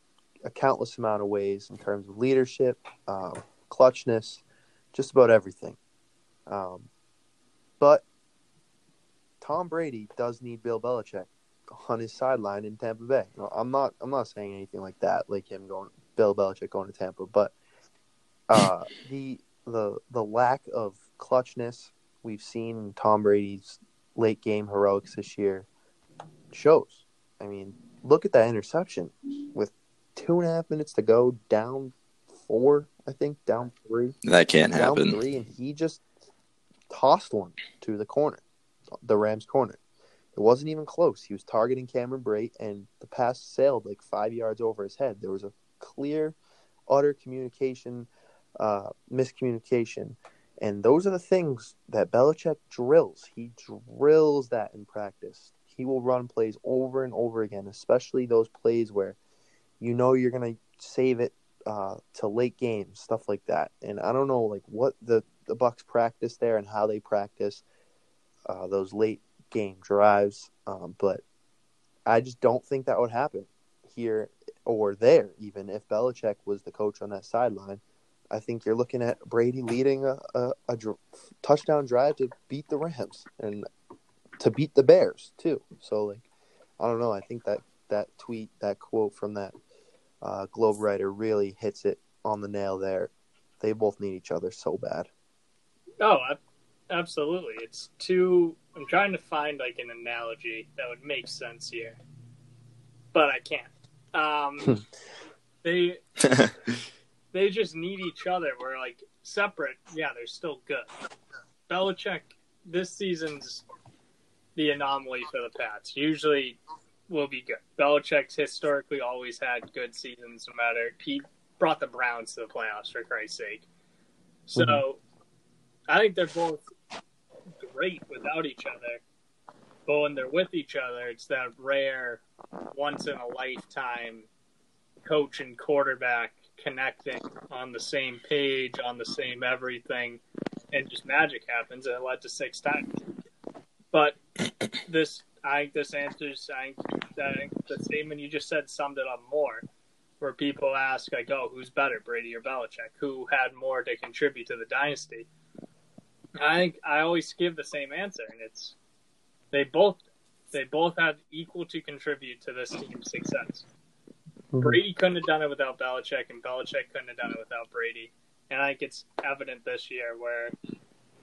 a countless amount of ways in terms of leadership, um, clutchness, just about everything. Um, but Tom Brady does need Bill Belichick on his sideline in Tampa Bay. I'm not I'm not saying anything like that, like him going Bill Belichick going to Tampa, but uh, the the the lack of clutchness we've seen in Tom Brady's late game heroics this year shows. I mean, look at that interception with two and a half minutes to go, down four, I think, down three. That can't down happen. Three, and he just tossed one to the corner, the Rams' corner. It wasn't even close. He was targeting Cameron Brate, and the pass sailed like five yards over his head. There was a clear, utter communication, uh, miscommunication. And those are the things that Belichick drills. He drills that in practice. He will run plays over and over again, especially those plays where you know you're gonna save it uh, to late games, stuff like that. And I don't know like what the the Bucks practice there and how they practice uh, those late game drives, um, but I just don't think that would happen here or there. Even if Belichick was the coach on that sideline, I think you're looking at Brady leading a, a, a dr- touchdown drive to beat the Rams and to beat the Bears too. So like, I don't know. I think that that tweet, that quote from that uh, Globe writer really hits it on the nail there. They both need each other so bad. Oh, absolutely. It's too. I'm trying to find like an analogy that would make sense here, but I can't. Um, hmm. they they just need each other. We're like separate. Yeah, they're still good. Belichick this season's the anomaly for the Pats. Usually will be good. Belichick's historically always had good seasons, no matter. He brought the Browns to the playoffs for Christ's sake. So mm-hmm. I think they're both great without each other. But when they're with each other, it's that rare, once in a lifetime coach and quarterback connecting on the same page, on the same everything, and just magic happens. And it led to six times. But this I think this answers. I think, the statement you just said summed it up more. Where people ask, like, "Oh, who's better, Brady or Belichick? Who had more to contribute to the dynasty?" I think I always give the same answer, and it's they both they both had equal to contribute to this team's success. Mm-hmm. Brady couldn't have done it without Belichick, and Belichick couldn't have done it without Brady. And I think it's evident this year where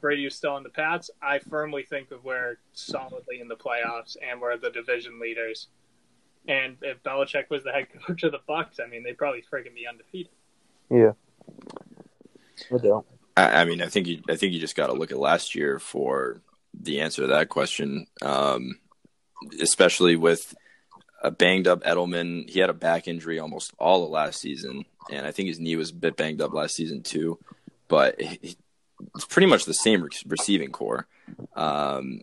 Brady was still in the Pats, I firmly think that we're solidly in the playoffs and we're the division leaders. And if Belichick was the head coach of the Bucks, I mean, they'd probably freaking be undefeated. Yeah, I don't. I, I mean, I think you, I think you just got to look at last year for the answer to that question, um, especially with a banged up Edelman. He had a back injury almost all of last season, and I think his knee was a bit banged up last season too. But it's pretty much the same receiving core. Um,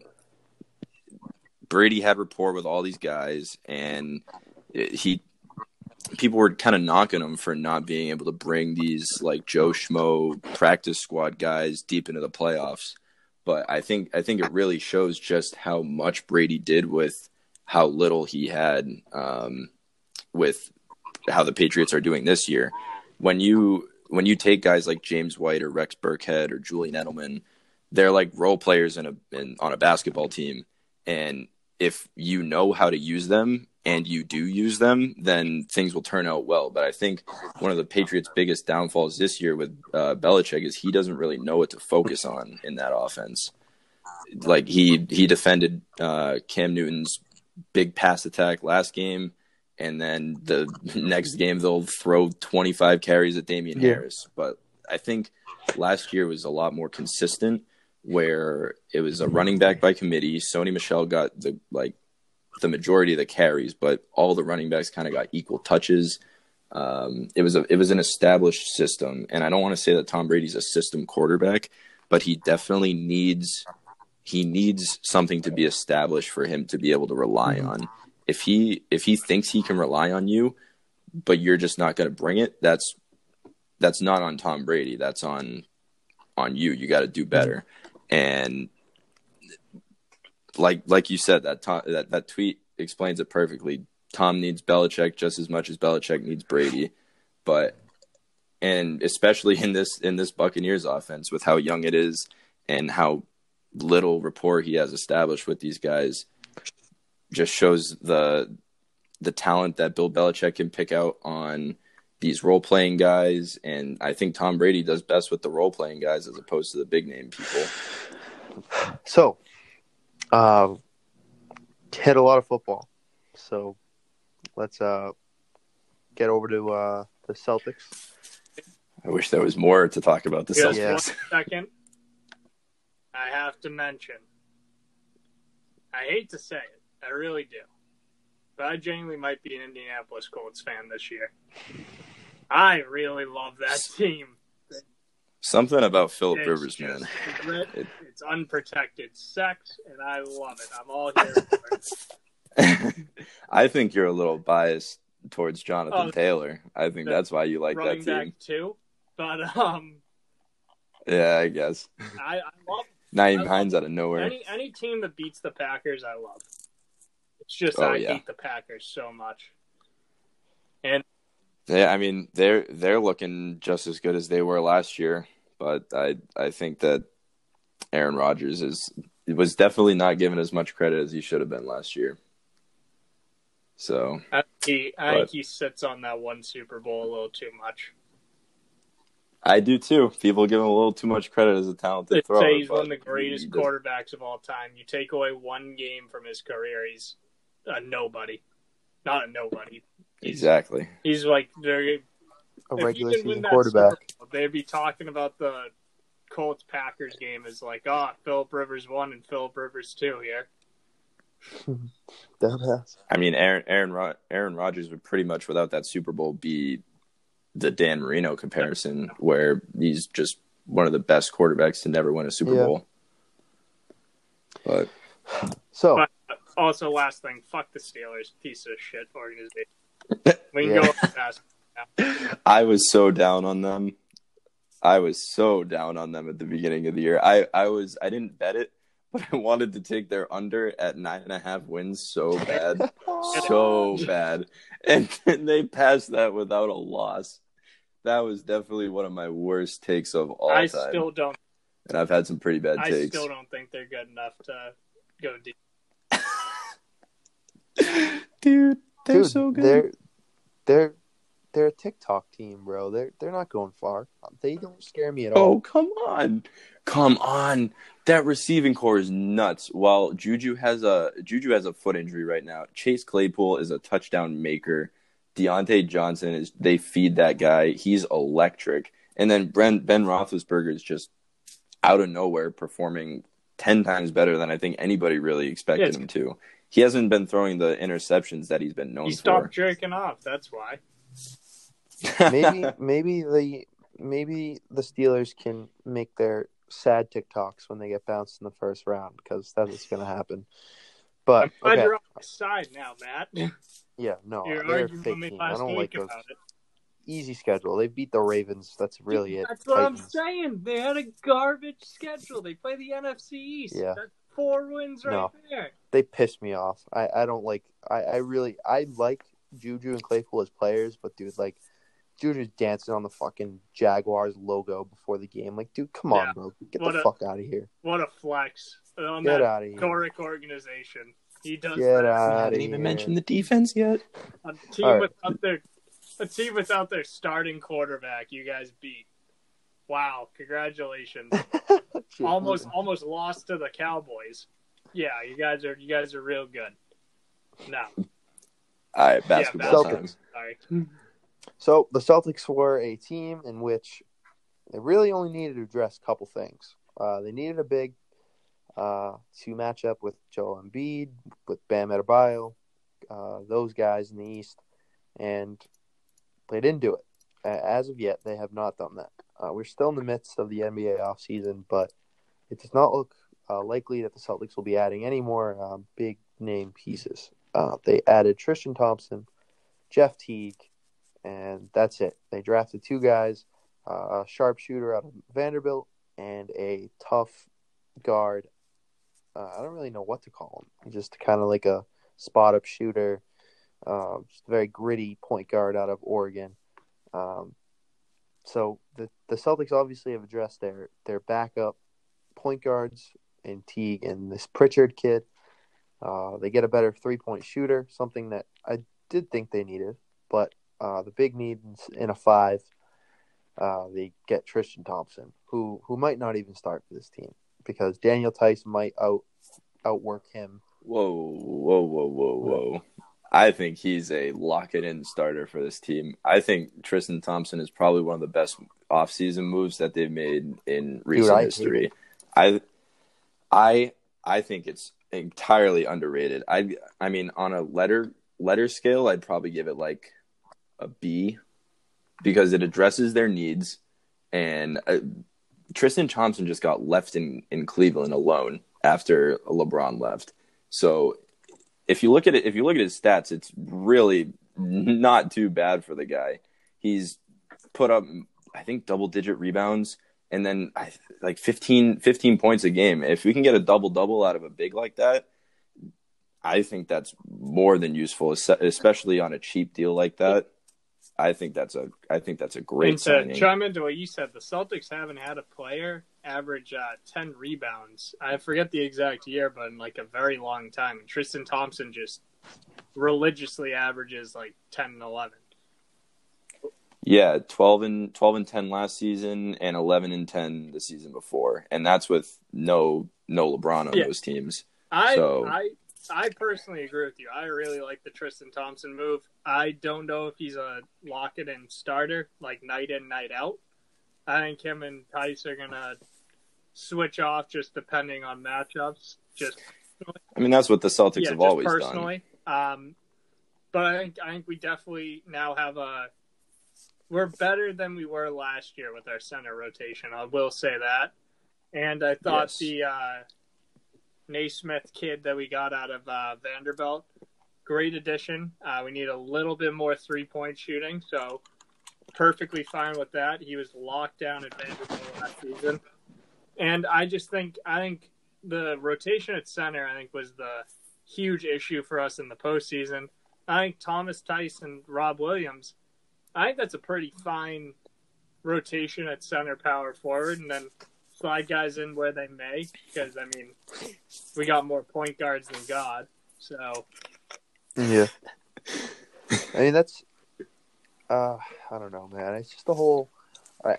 Brady had rapport with all these guys, and he people were kind of knocking him for not being able to bring these like Joe Schmo practice squad guys deep into the playoffs. But I think I think it really shows just how much Brady did with how little he had um, with how the Patriots are doing this year. When you when you take guys like James White or Rex Burkhead or Julian Edelman, they're like role players in a in, on a basketball team, and if you know how to use them and you do use them, then things will turn out well. But I think one of the Patriots' biggest downfalls this year with uh, Belichick is he doesn't really know what to focus on in that offense. Like he he defended uh, Cam Newton's big pass attack last game, and then the next game they'll throw 25 carries at Damien yeah. Harris. But I think last year was a lot more consistent where it was a running back by committee. Sony Michel got the like the majority of the carries, but all the running backs kind of got equal touches. Um, it was a it was an established system, and I don't want to say that Tom Brady's a system quarterback, but he definitely needs he needs something to be established for him to be able to rely mm-hmm. on. If he if he thinks he can rely on you, but you're just not going to bring it, that's that's not on Tom Brady. That's on on you. You got to do better. And like like you said, that Tom, that that tweet explains it perfectly. Tom needs Belichick just as much as Belichick needs Brady, but and especially in this in this Buccaneers offense with how young it is and how little rapport he has established with these guys, just shows the the talent that Bill Belichick can pick out on these role playing guys, and I think Tom Brady does best with the role playing guys as opposed to the big name people. So, uh, hit a lot of football. So, let's uh, get over to uh, the Celtics. I wish there was more to talk about the Just Celtics. One second, I have to mention. I hate to say it, I really do, but I genuinely might be an Indianapolis Colts fan this year. I really love that team. Something about Philip Rivers, man. It, it's unprotected sex, and I love it. I'm all here. I think you're a little biased towards Jonathan oh, Taylor. I think that's why you like that team too. But um, yeah, I guess. I, I love Nyheim Hines out of nowhere. Any any team that beats the Packers, I love. It's just oh, I yeah. hate the Packers so much. And yeah, I mean they're they're looking just as good as they were last year, but I I think that Aaron Rodgers is was definitely not given as much credit as he should have been last year. So I think he, I think he sits on that one Super Bowl a little too much. I do too. People give him a little too much credit as a talented they thrower. Say he's one of the greatest quarterbacks of all time. You take away one game from his career, he's a nobody. Not a nobody. Exactly. He's like they're a regular season quarterback. Bowl, they'd be talking about the Colts Packers game as like, oh, Philip Rivers one and Philip Rivers two here. I mean, Aaron Aaron Aaron Rodgers would pretty much without that Super Bowl be the Dan Marino comparison, where he's just one of the best quarterbacks to never win a Super yeah. Bowl. But so, but also last thing, fuck the Steelers, piece of shit organization. We can yeah. go fast. I was so down on them. I was so down on them at the beginning of the year. I, I was I didn't bet it, but I wanted to take their under at nine and a half wins so bad, so bad, and, and they passed that without a loss. That was definitely one of my worst takes of all I time. I still don't, and I've had some pretty bad I takes. I still don't think they're good enough to go deep. Dude, they're Dude, so good. They're they're they're a TikTok team, bro. They're they're not going far. They don't scare me at oh, all. Oh come on, come on! That receiving core is nuts. While Juju has a Juju has a foot injury right now, Chase Claypool is a touchdown maker. Diontae Johnson is they feed that guy. He's electric. And then Ben Ben Roethlisberger is just out of nowhere performing ten times better than I think anybody really expected yeah, him to he hasn't been throwing the interceptions that he's been known he stopped for. jerking off. That's why. maybe maybe the maybe the Steelers can make their sad TikToks when they get bounced in the first round because that's what's going to happen. But I'm glad okay, you're on my side now, Matt. yeah, no, You're they're a fake team. I don't like those. it. Easy schedule. They beat the Ravens. That's really it. That's what I'm saying. They had a garbage schedule. They play the NFC East. Yeah. That's four wins right No. there. They piss me off. I, I don't like. I, I really I like Juju and Claypool as players, but dude, like Juju's dancing on the fucking Jaguars logo before the game. Like, dude, come on, Yeah. bro, get What the a- fuck out of here. What a flex on Get that out of here. historic organization. He does Get that. We out of haven't here. even mentioned the defense yet. A team All right. without their a team without their starting quarterback. You guys beat. Wow! Congratulations. Shit, almost dude. almost lost to the Cowboys. Yeah, you guys are you guys are real good. No, All right, basketball Celtics. time. sorry. So the Celtics were a team in which they really only needed to address a couple things. Uh, they needed a big uh, to match up with Joel Embiid, with Bam Adebayo, uh, those guys in the East, and they didn't do it. As of yet, they have not done that. Uh, we're still in the midst of the NBA offseason, but it does not look uh, likely that the Celtics will be adding any more um, big name pieces. Uh, they added Tristan Thompson, Jeff Teague, and that's it. They drafted two guys, uh, a sharpshooter out of Vanderbilt and a tough guard. Uh, I don't really know what to call him. Just kind of like a spot up shooter, uh, just a very gritty point guard out of Oregon. Um, so the the Celtics obviously have addressed their their backup point guards and Teague and this Pritchard kid. Uh, they get a better three point shooter, something that I did think they needed, but uh, the big need in a five, uh, they get Tristan Thompson, who who might not even start for this team because Daniel Theis might out outwork him. Whoa, whoa, whoa, whoa, whoa. I think he's a lock it in starter for this team. I think Tristan Thompson is probably one of the best offseason moves that they've made in recent I history. I I I think it's entirely underrated. I I mean on a letter letter scale, I'd probably give it like a B because it addresses their needs and uh, Tristan Thompson just got left in in Cleveland alone after LeBron left. So if you look at it, if you look at his stats, it's really not too bad for the guy. He's put up, I think, double digit rebounds and then like 15, 15 points a game. If we can get a double double out of a big like that, I think that's more than useful, especially on a cheap deal like that. I think that's a, I think that's a great and to signing. chime into what you said, the Celtics haven't had a player average uh, ten rebounds. I forget the exact year, but in like a very long time. And Tristan Thompson just religiously averages like ten and eleven. Yeah, twelve and twelve and ten last season, and eleven and ten the season before, and that's with no no LeBron on Yeah. those teams. I So- I I personally agree with you. I really like the Tristan Thompson move. I don't know if he's a lock it in starter, like night in, night out. I think him and Theis are gonna switch off just depending on matchups. Just I mean, that's what the Celtics yeah, have always done. Um, but I think I think we definitely now have a. We're better than we were last year with our center rotation. I will say that, and I thought Yes. the uh, Nesmith kid that we got out of uh, Vanderbilt, great addition. Uh, we need a little bit more three point shooting, so perfectly fine with that. He was locked down at Vanderbilt last season, and I just think I think the rotation at center I think was the huge issue for us in the postseason. I think Thomas and Rob Williams. I think that's a pretty fine rotation at center power forward, and then slide guys in where they may. Because I mean, we got more point guards than God. So Yeah. I mean that's uh I don't know, man. It's just the whole I,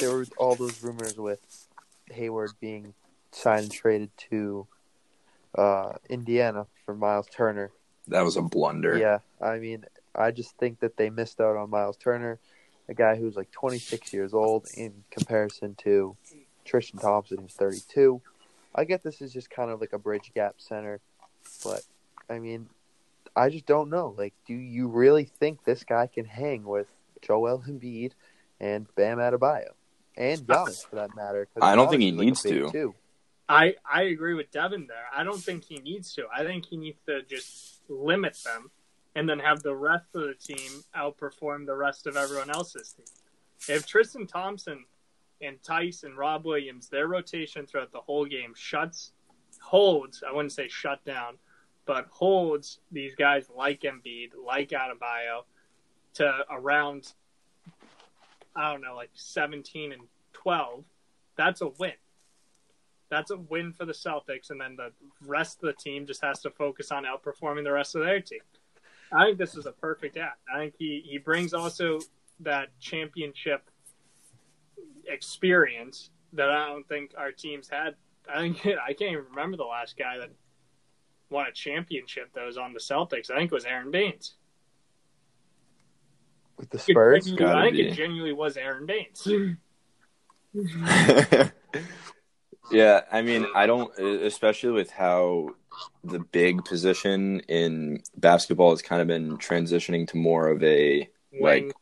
there were all those rumors with Hayward being signed and traded to uh Indiana for Miles Turner. That was a blunder. Yeah, I mean, I just think that they missed out on Miles Turner, a guy who's like 26 years old in comparison to Tristan Thompson, who's 32. I get this is just kind of like a bridge gap center, but I mean, I just don't know. Like, do you really think this guy can hang with Joel Embiid and Bam Adebayo? and Giannis for that matter. 'cause I don't think he is, like, needs to. two. I I agree with Devin there. I don't think he needs to. I think he needs to just limit them, and then have the rest of the team outperform the rest of everyone else's team. If Tristan Thompson and Theis and Rob Williams, their rotation throughout the whole game shuts, holds. I wouldn't say shut down, but holds these guys like Embiid, like Adebayo, to around. I don't know, like seventeen and twelve. That's a win that's a win for the Celtics, and then the rest of the team just has to focus on outperforming the rest of their team. I think this is a perfect act. I think he, he brings also that championship experience that I don't think our teams had. I think I can't even remember the last guy that won a championship that was on the Celtics. I think it was Aron Baynes. with the Spurs. I think be. it genuinely was Aron Baynes. yeah, I mean, I don't, especially with how the big position in basketball has kind of been transitioning to more of a Wing. like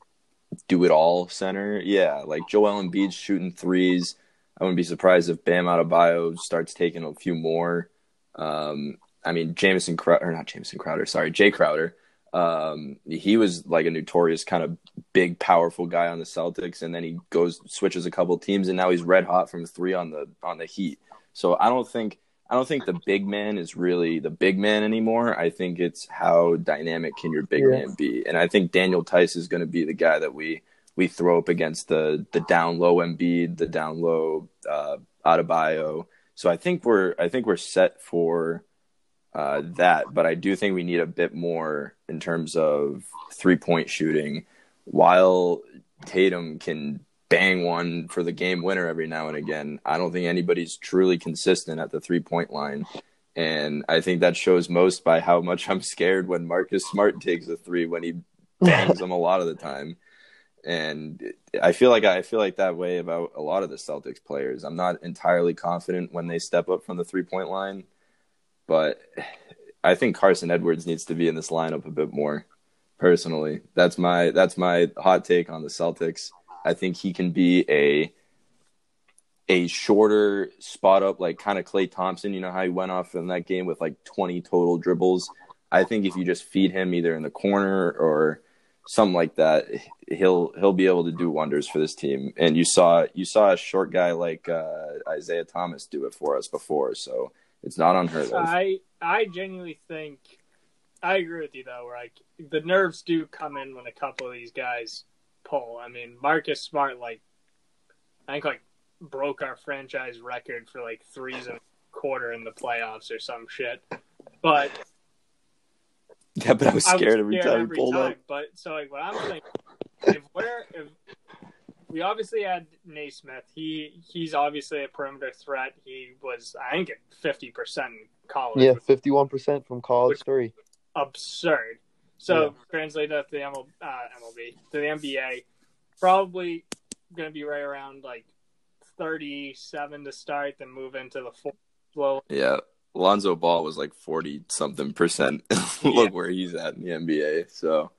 do it all center. Yeah, like Joel Embiid's shooting threes. I wouldn't be surprised if Bam Adebayo starts taking a few more. Um, I mean, Jameson Crowder, or not Jameson Crowder, sorry, Jae Crowder. Um, he was like a notorious kind of big, powerful guy on the Celtics, and then he goes switches a couple teams, and now he's red hot from three on the on the Heat. So I don't think I don't think the big man is really the big man anymore. I think it's how dynamic can your big Yeah. man be, and I think Daniel Theis is going to be the guy that we we throw up against the the down low Embiid, the down low uh, Adebayo. So I think we're I think we're set for uh, that, but I do think we need a bit more in terms of three point shooting. While Tatum can bang one for the game winner every now and again, I don't think anybody's truly consistent at the three point line. And I think that shows most by how much I'm scared when Marcus Smart takes a three when he bangs them a lot of the time. And I feel like I feel like that way about a lot of the Celtics players. I'm not entirely confident when they step up from the three point line, but I think Carsen Edwards needs to be in this lineup a bit more. Personally, that's my that's my hot take on the Celtics. I think he can be a a shorter spot up, like kind of Klay Thompson. You know how he went off in that game with like 20 total dribbles. I think if you just feed him either in the corner or something like that, he'll he'll be able to do wonders for this team. And you saw you saw a short guy like uh, Isaiah Thomas do it for us before, so it's not unheard of. I I genuinely think I agree with you though. Where like the nerves do come in when a couple of these guys pull. I mean, Marcus Smart like I think like broke our franchise record for like threes and quarter in the playoffs or some shit. But yeah, but I was I scared was every time every he pulled time. up. But so like what I'm saying, if we're if we obviously had Nesmith, he he's obviously a perimeter threat. He was I think at fifty percent in college. Yeah, fifty-one percent from college three. absurd. So Yeah. translate that to the ML, uh, MLB to the NBA, probably going to be right around like thirty-seven to start, then move into the fourth slow. Yeah, Lonzo Ball was like forty something percent. Look where he's at in the NBA. So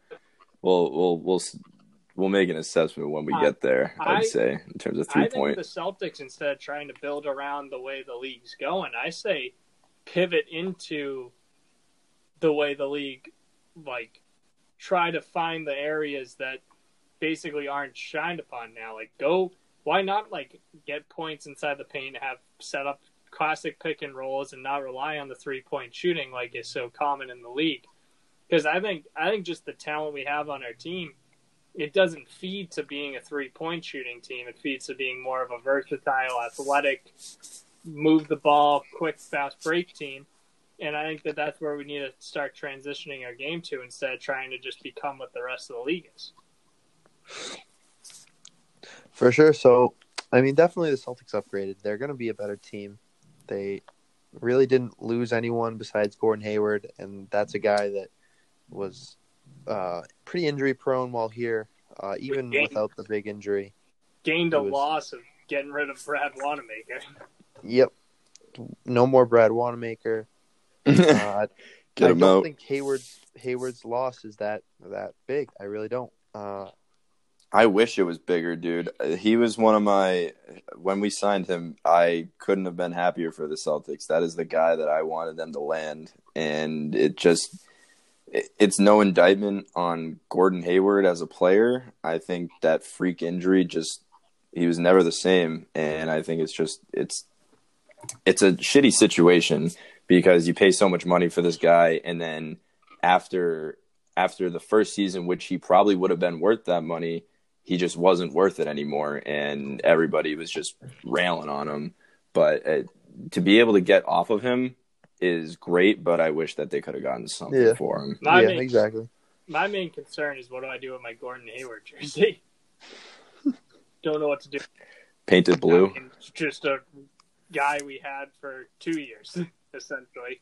we'll we'll we'll we'll make an assessment when we I- get there. I'd I- say in terms of three think point. the Celtics, instead of trying to build around the way the league's going, I say pivot into the way the league, like, try to find the areas that basically aren't shined upon now. Like, go, why not, like, get points inside the paint, have set up classic pick and rolls, and not rely on the three point shooting like is so common in the league? Because I think, I think just the talent we have on our team it doesn't feed to being a three point shooting team. It feeds to being more of a versatile, athletic, move the ball, quick, fast break team. And I think that that's where we need to start transitioning our game to instead of trying to just become what the rest of the league is. For sure. So, I mean, definitely the Celtics upgraded. They're going to be a better team. They really didn't lose anyone besides Gordon Hayward, and that's a guy that was uh, pretty injury prone while here, uh, even Game. without the big injury. Gained a was- loss of getting rid of Brad Wanamaker. Yep. No more Brad Wanamaker. Uh, Get I him don't out. think Hayward's Hayward's loss is that that big. I really don't. Uh, I wish it was bigger, dude. He was one of my when we signed him, I couldn't have been happier for the Celtics. That is the guy that I wanted them to land and it just it's no indictment on Gordon Hayward as a player. I think that freak injury just he was never the same and I think it's just it's it's a shitty situation because you pay so much money for this guy and then after after the first season which he probably would have been worth that money he just wasn't worth it anymore and everybody was just railing on him but uh, to be able to get off of him is great but i wish that they could have gotten something Yeah. for him My yeah, main, exactly. My main concern is what do I do with my Gordon Hayward jersey? Don't know what to do. painted blue I mean, just a guy we had for two years, essentially.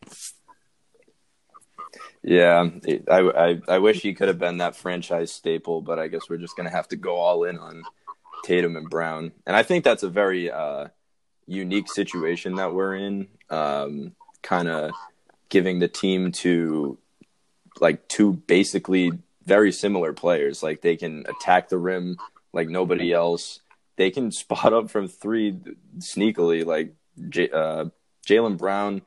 yeah I, I i wish he could have been that franchise staple but i guess we're just gonna have to go all in on tatum and brown and i think that's a very uh unique situation that we're in um kind of giving the team to like two basically very similar players. Like they can attack the rim like nobody else. They can spot up from three sneakily. Like J- uh, Jaylen Brown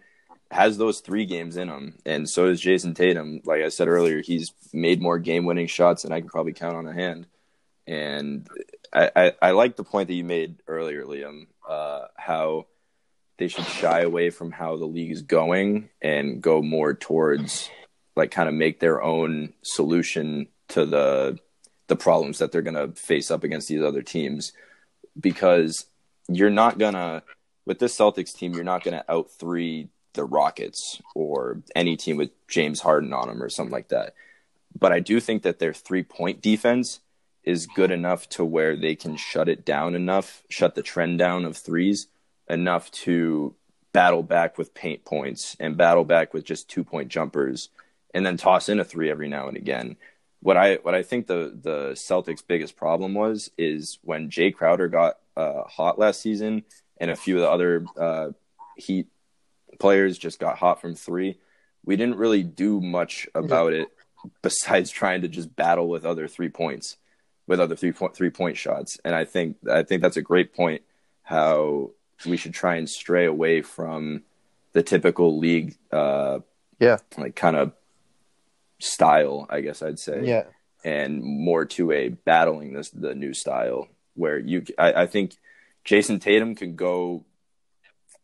has those three games in him, and so does Jayson Tatum. Like I said earlier, he's made more game-winning shots than I can probably count on a hand. And I, I, I like the point that you made earlier, Liam. Uh, how they should shy away from how the league is going and go more towards like kind of make their own solution to the the problems that they're going to face up against these other teams because you're not going to with this Celtics team you're not going to out three the Rockets or any team with James Harden on them or something like that but I do think that their three point defense is good enough to where they can shut it down enough shut the trend down of threes enough to battle back with paint points and battle back with just two point jumpers and then toss in a three every now and again. What I what I think the the Celtics' biggest problem was is when Jae Crowder got uh, hot last season, and a few of the other uh, Heat players just got hot from three. We didn't really do much about it besides trying to just battle with other three points, with other three point three point shots. And I think I think that's a great point. How we should try and stray away from the typical league, uh, Yeah. like kind of style, I guess I'd say, Yeah. and more to a battling this the new style where you, I, I think Jayson Tatum can go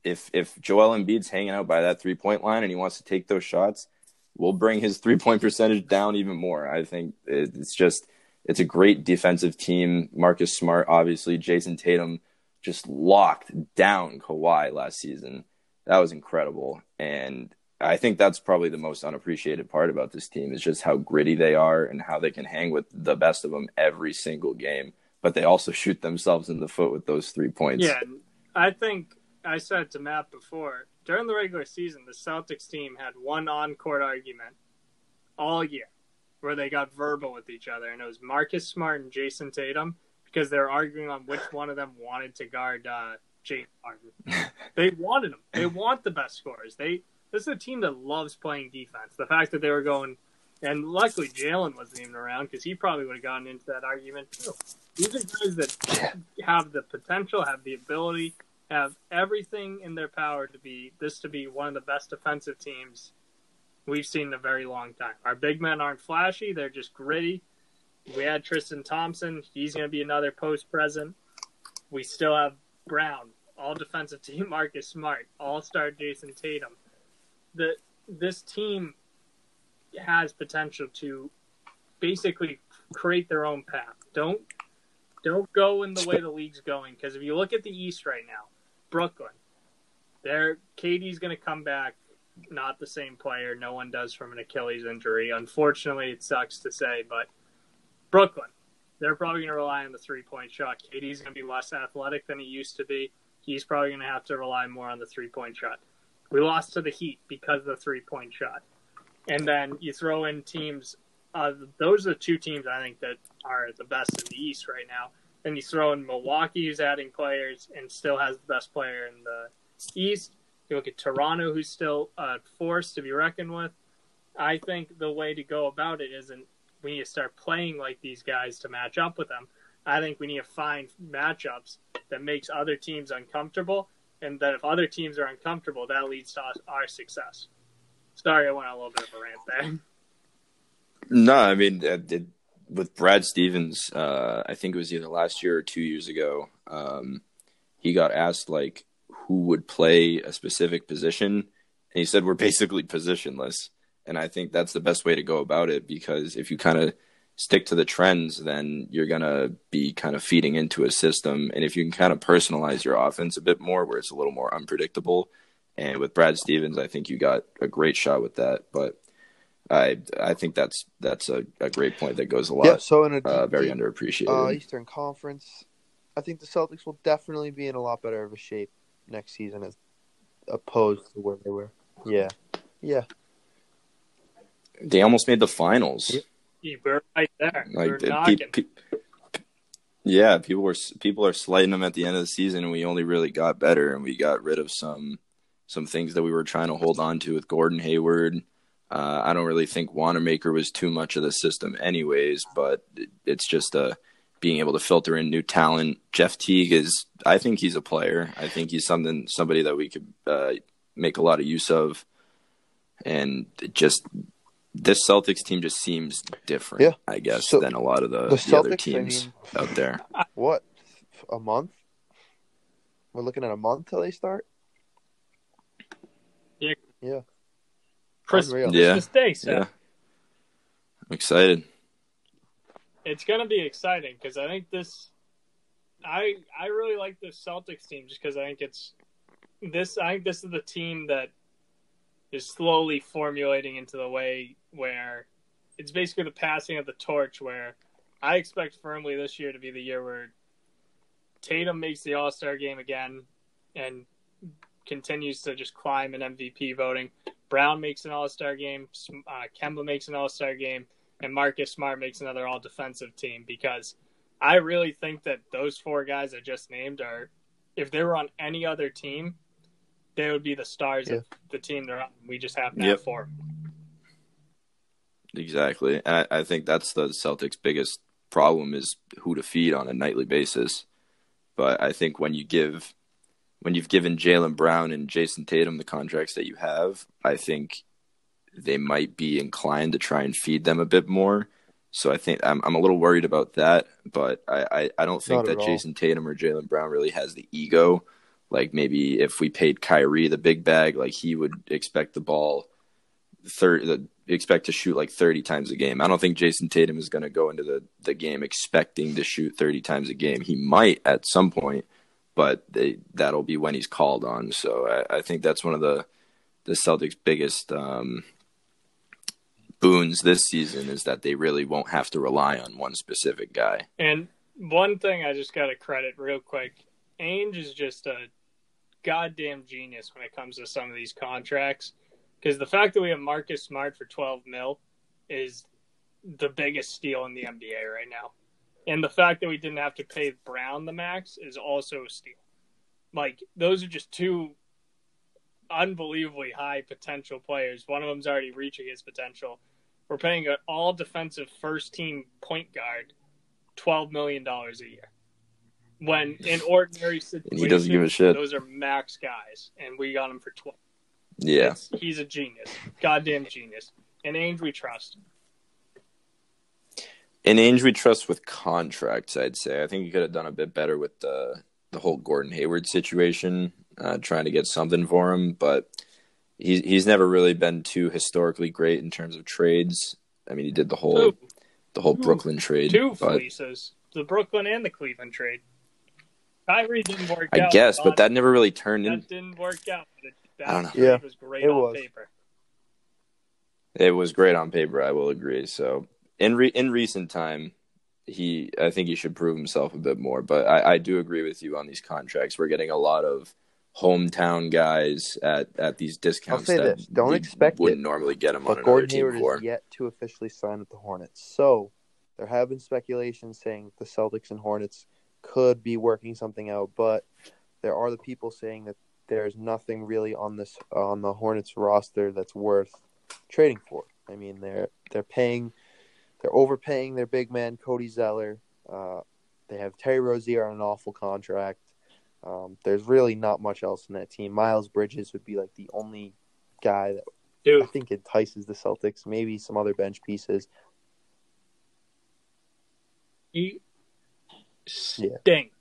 if if Joel Embiid's hanging out by that three point line and he wants to take those shots, we'll bring his three point percentage down even more. I think it's just it's a great defensive team. Marcus Smart, obviously, Jayson Tatum just locked down Kawhi last season. That was incredible, and I think that's probably the most unappreciated part about this team is just how gritty they are and how they can hang with the best of them every single game. But they also shoot themselves in the foot with those three points. Yeah, I think I said to Matt before during the regular season, the Celtics team had one on-court argument all year where they got verbal with each other, and it was Marcus Smart and Jayson Tatum because they were arguing on which one of them wanted to guard uh, James Harden. they wanted him. They want the best scorers. They this is a team that loves playing defense. The fact that they were going, and luckily Jaylen wasn't even around because he probably would have gotten into that argument too. These are guys that have the potential, have the ability, have everything in their power to be this to be one of the best defensive teams we've seen in a very long time. Our big men aren't flashy; they're just gritty. We had Tristan Thompson; he's going to be another post present. We still have Brown, all defensive team. Marcus Smart, all star Jayson Tatum. The this team has potential to basically create their own path. Don't don't go in the way the league's going because if you look at the East right now, Brooklyn, there KD's going to come back not the same player. No one does from an Achilles injury. Unfortunately, it sucks to say, but Brooklyn, they're probably going to rely on the three point shot. KD's going to be less athletic than he used to be. He's probably going to have to rely more on the three point shot. We lost to the Heat because of the three point shot. And then you throw in teams, uh, those are the two teams I think that are the best in the East right now. Then you throw in Milwaukee, who's adding players and still has the best player in the East. You look at Toronto, who's still a force to be reckoned with. I think the way to go about it isn't we need to start playing like these guys to match up with them. I think we need to find matchups that makes other teams uncomfortable, and that if other teams are uncomfortable, that leads to our success. Sorry, I went a little bit of a rant there. No, I mean, uh, it, with Brad Stevens, uh, I think it was either last year or two years ago. Um, he got asked like who would play a specific position, and he said we're basically positionless. And I think that's the best way to go about it because if you kind of stick to the trends, then you're gonna be kind of feeding into a system. And if you can kind of personalize your offense a bit more, where it's a little more unpredictable, and with Brad Stevens, I think you got a great shot with that. But I I think that's that's a, a great point that goes a lot. Yeah, so in a uh, very deep, underappreciated. uh, Eastern Conference, I think the Celtics will definitely be in a lot better of a shape next season as opposed to where they were. Yeah, yeah, they almost made the finals. Yeah, We're right there. Like We're the- pe- pe- yeah, people were people are slighting them at the end of the season, and we only really got better, and we got rid of some some things that we were trying to hold on to with Gordon Hayward. Uh, I don't really think Wanamaker was too much of the system, anyways, but it's just uh, being able to filter in new talent. Jeff Teague is, I think he's a player. I think he's something somebody that we could uh, make a lot of use of, and it just this Celtics team just seems different, Yeah. I guess, So, than a lot of the, the the, other Celtics, I teams mean- out there. what a month? We're looking at a month till they start. Chris, Unreal. Yeah. Christmas Day, Seth. Yeah, I'm excited. it's going to be exciting because I think this, I I really like the Celtics team just because I think it's this. I think this is the team that is slowly formulating into the way where it's basically the passing of the torch. Where I expect firmly this year to be the year where Tatum makes the All Star game again and continues to just climb in MVP voting. Brown makes an All Star game. Uh, Kemba makes an All Star game and Marcus Smart makes another all defensive team because I really think that those four guys I just named are, if they were on any other team, they would be the stars Yeah. of the team they're on. We just have to Yep. have four. Exactly. And I, I think that's the Celtics' biggest problem is who to feed on a nightly basis. But I think when you give when you've given Jaylen Brown and Jayson Tatum the contracts that you have, I think they might be inclined to try and feed them a bit more. So I think I'm I'm a little worried about that, but I, I, I don't think Not that. Jayson Tatum or Jaylen Brown really has the ego. Like maybe if we paid Kyrie the big bag, like he would expect the ball third the, expect to shoot like 30 times a game. I don't think Jayson Tatum is going to go into the, the game expecting to shoot 30 times a game. He might at some point, but they, that'll be when he's called on. So I, I think that's one of the the Celtics' biggest um, boons this season is that they really won't have to rely on one specific guy. And one thing I just got to credit real quick Ainge is just a goddamn genius when it comes to some of these contracts. Because the fact that we have Marcus Smart for 12 mil is the biggest steal in the NBA right now. And the fact that we didn't have to pay Brown the max is also a steal. Like, those are just two unbelievably high potential players. One of them's already reaching his potential. We're paying an all defensive first team point guard twelve million dollars a year. When in ordinary situations, he doesn't give a shit. those are max guys, and we got him for twelve. Yeah. It's- he's a genius, goddamn genius, and Ainge we trust. In Ainge, we trust with contracts. I'd say. I think he could have done a bit better with the the whole Gordon Hayward situation, uh, trying to get something for him. But he's he's never really been too historically great in terms of trades. I mean, he did the whole Two, the whole Two- Brooklyn trade. two but fleeces, the Brooklyn and the Cleveland trade. Kyrie didn't work I out. guess, but that never really turned in. that didn't work out. But it, that I don't know. trade Yeah, was great it on was. paper. It was great on paper. I will agree. So in re- in recent time, he I think he should prove himself a bit more. But I, I do agree with you on these contracts. We're getting a lot of hometown guys at, at these discounts. say that this, don't expect wouldn't it, normally get them But Gordon Hayward for. is yet to officially sign with the Hornets. So there have been speculations saying the Celtics and Hornets could be working something out, but there are the people saying that there's nothing really on this on the Hornets roster that's worth trading for. I mean, they're they're paying, they're overpaying their big man Cody Zeller. Uh, they have Terry Rozier on an awful contract. Um, there's really not much else in that team. Miles Bridges would be like the only guy that I think entices the Celtics. Maybe some other bench pieces. he stink.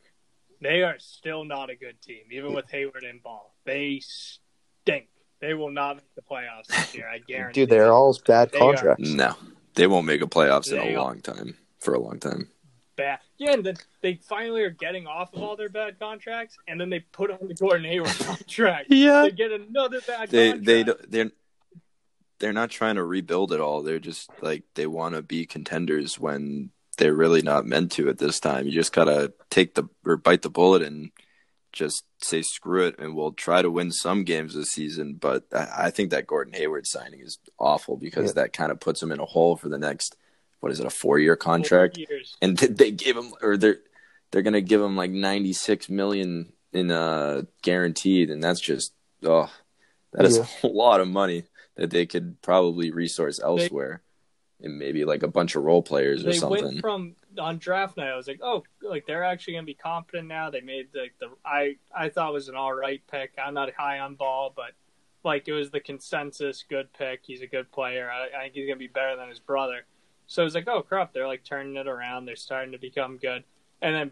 They are still not a good team, even with Hayward and Ball. They stink. They will not make the playoffs this year. I guarantee. Dude, they're all bad They are. contracts. No, they won't make a playoffs in a long time. For a long time. bad. Yeah, and then they finally are getting off of all their bad contracts, and then they put on the Gordon Hayward contract. Yeah. They get another bad They contract. they they're they're not trying to rebuild at all. They're just like they want to be contenders when they're really not meant to at this time. You just gotta take the or bite the bullet and just say screw it, and we'll try to win some games this season. But I, I think that Gordon Hayward signing is awful because Yeah. that kind of puts him in a hole for the next what is it a four year contract? years. and they gave him or they're they're gonna give him like 96 million in uh guaranteed and that's just oh that is Yeah. a lot of money that they could probably resource elsewhere and maybe like a bunch of role players or They something went from on draft night. I was like, oh, like they're actually gonna be competent now. They made like the I I thought was an all right pick. I'm not high on ball, but like it was the consensus good pick. He's a good player. I, I think he's gonna be better than his brother. So I was like, oh crap, they're like turning it around. They're starting to become good. And then,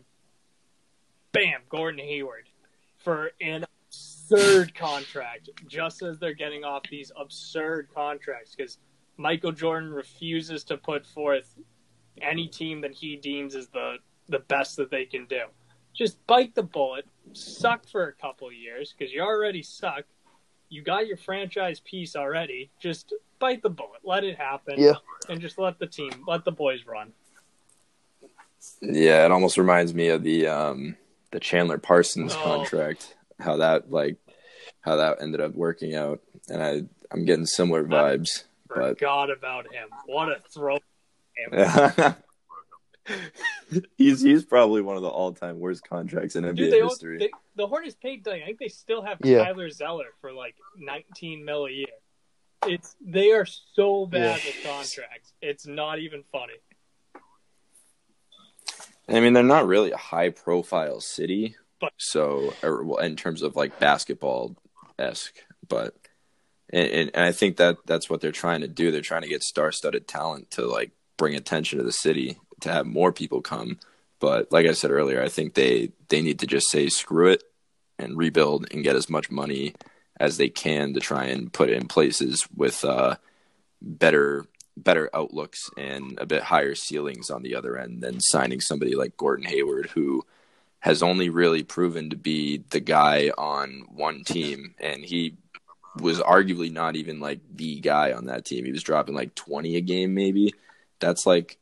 bam, Gordon Hayward for an absurd contract. Just as they're getting off these absurd contracts, because Michael Jordan refuses to put forth any team that he deems is the the best that they can do. Just bite the bullet, suck for a couple years because you already suck. You got your franchise piece already. Just bite the bullet, let it happen, Yeah. and just let the team, let the boys run. yeah it almost reminds me of the um the Chandler Parsons Oh. contract how that like how that ended up working out and I I'm getting similar vibes but Forgot about him. What a throw! he's he's probably one of the all time worst contracts in NBA Dude, they, history. they the Hornets paid. like, I think they still have Yeah. Tyler Zeller for like 19 mil a year. It's they are so bad with contracts. It's not even funny. I mean, they're not really a high profile city, But- so or, well, in terms of like basketball esque, but and, and, and I think that that's what they're trying to do. They're trying to get star studded talent to like bring attention to the city to have more people come. But like I said earlier, I think they they need to just say screw it and rebuild and get as much money as they can to try and put it in places with uh, better better outlooks and a bit higher ceilings on the other end than signing somebody like Gordon Hayward who has only really proven to be the guy on one team and he was arguably not even like the guy on that team. He was dropping like 20 a game maybe. That's like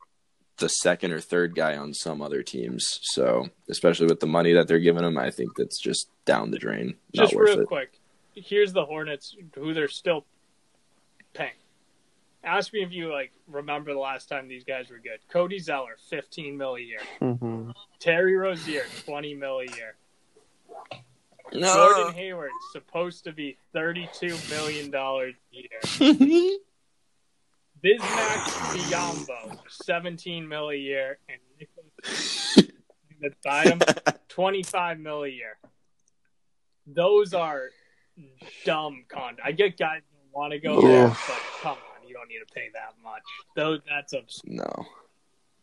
the second or third guy on some other teams. So, especially with the money that they're giving him, I think that's just down the drain. Not Just real it. quick, here's the Hornets who they're still paying. Ask me if you like remember the last time these guys were good. Cody Zeller, 15 mil a year. hmm Terry Rozier, 20 mil a year. No. Gordon Hayward supposed to be 32 million dollars a year. Bismack Biyombo, 17 mil a year, and Nicholas him, 25 mil a year. Those are dumb con. I get guys who want to go Yeah. there, but come on, you don't need to pay that much. Those that's absurd. no.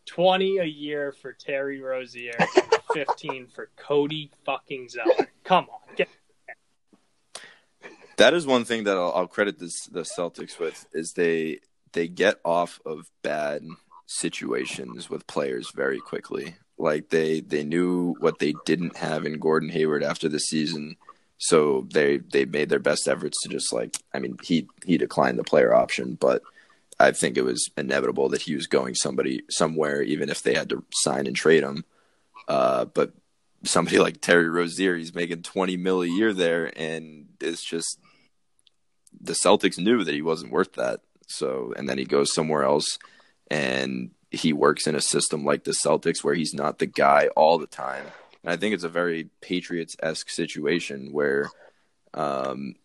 20 a year for Terry Rozier, 15 for Cody fucking Zeller. Come on, get That is one thing that I'll, I'll credit this, the Celtics with is they they get off of bad situations with players very quickly. Like they they knew what they didn't have in Gordon Hayward after the season, so they they made their best efforts to just like I mean he he declined the player option, but I think it was inevitable that he was going somebody somewhere, even if they had to sign and trade him. Uh, but somebody like Terry Rozier, he's making twenty mil a year there, and it's just the Celtics knew that he wasn't worth that. So, and then he goes somewhere else, and he works in a system like the Celtics where he's not the guy all the time. And I think it's a very Patriots esque situation where um,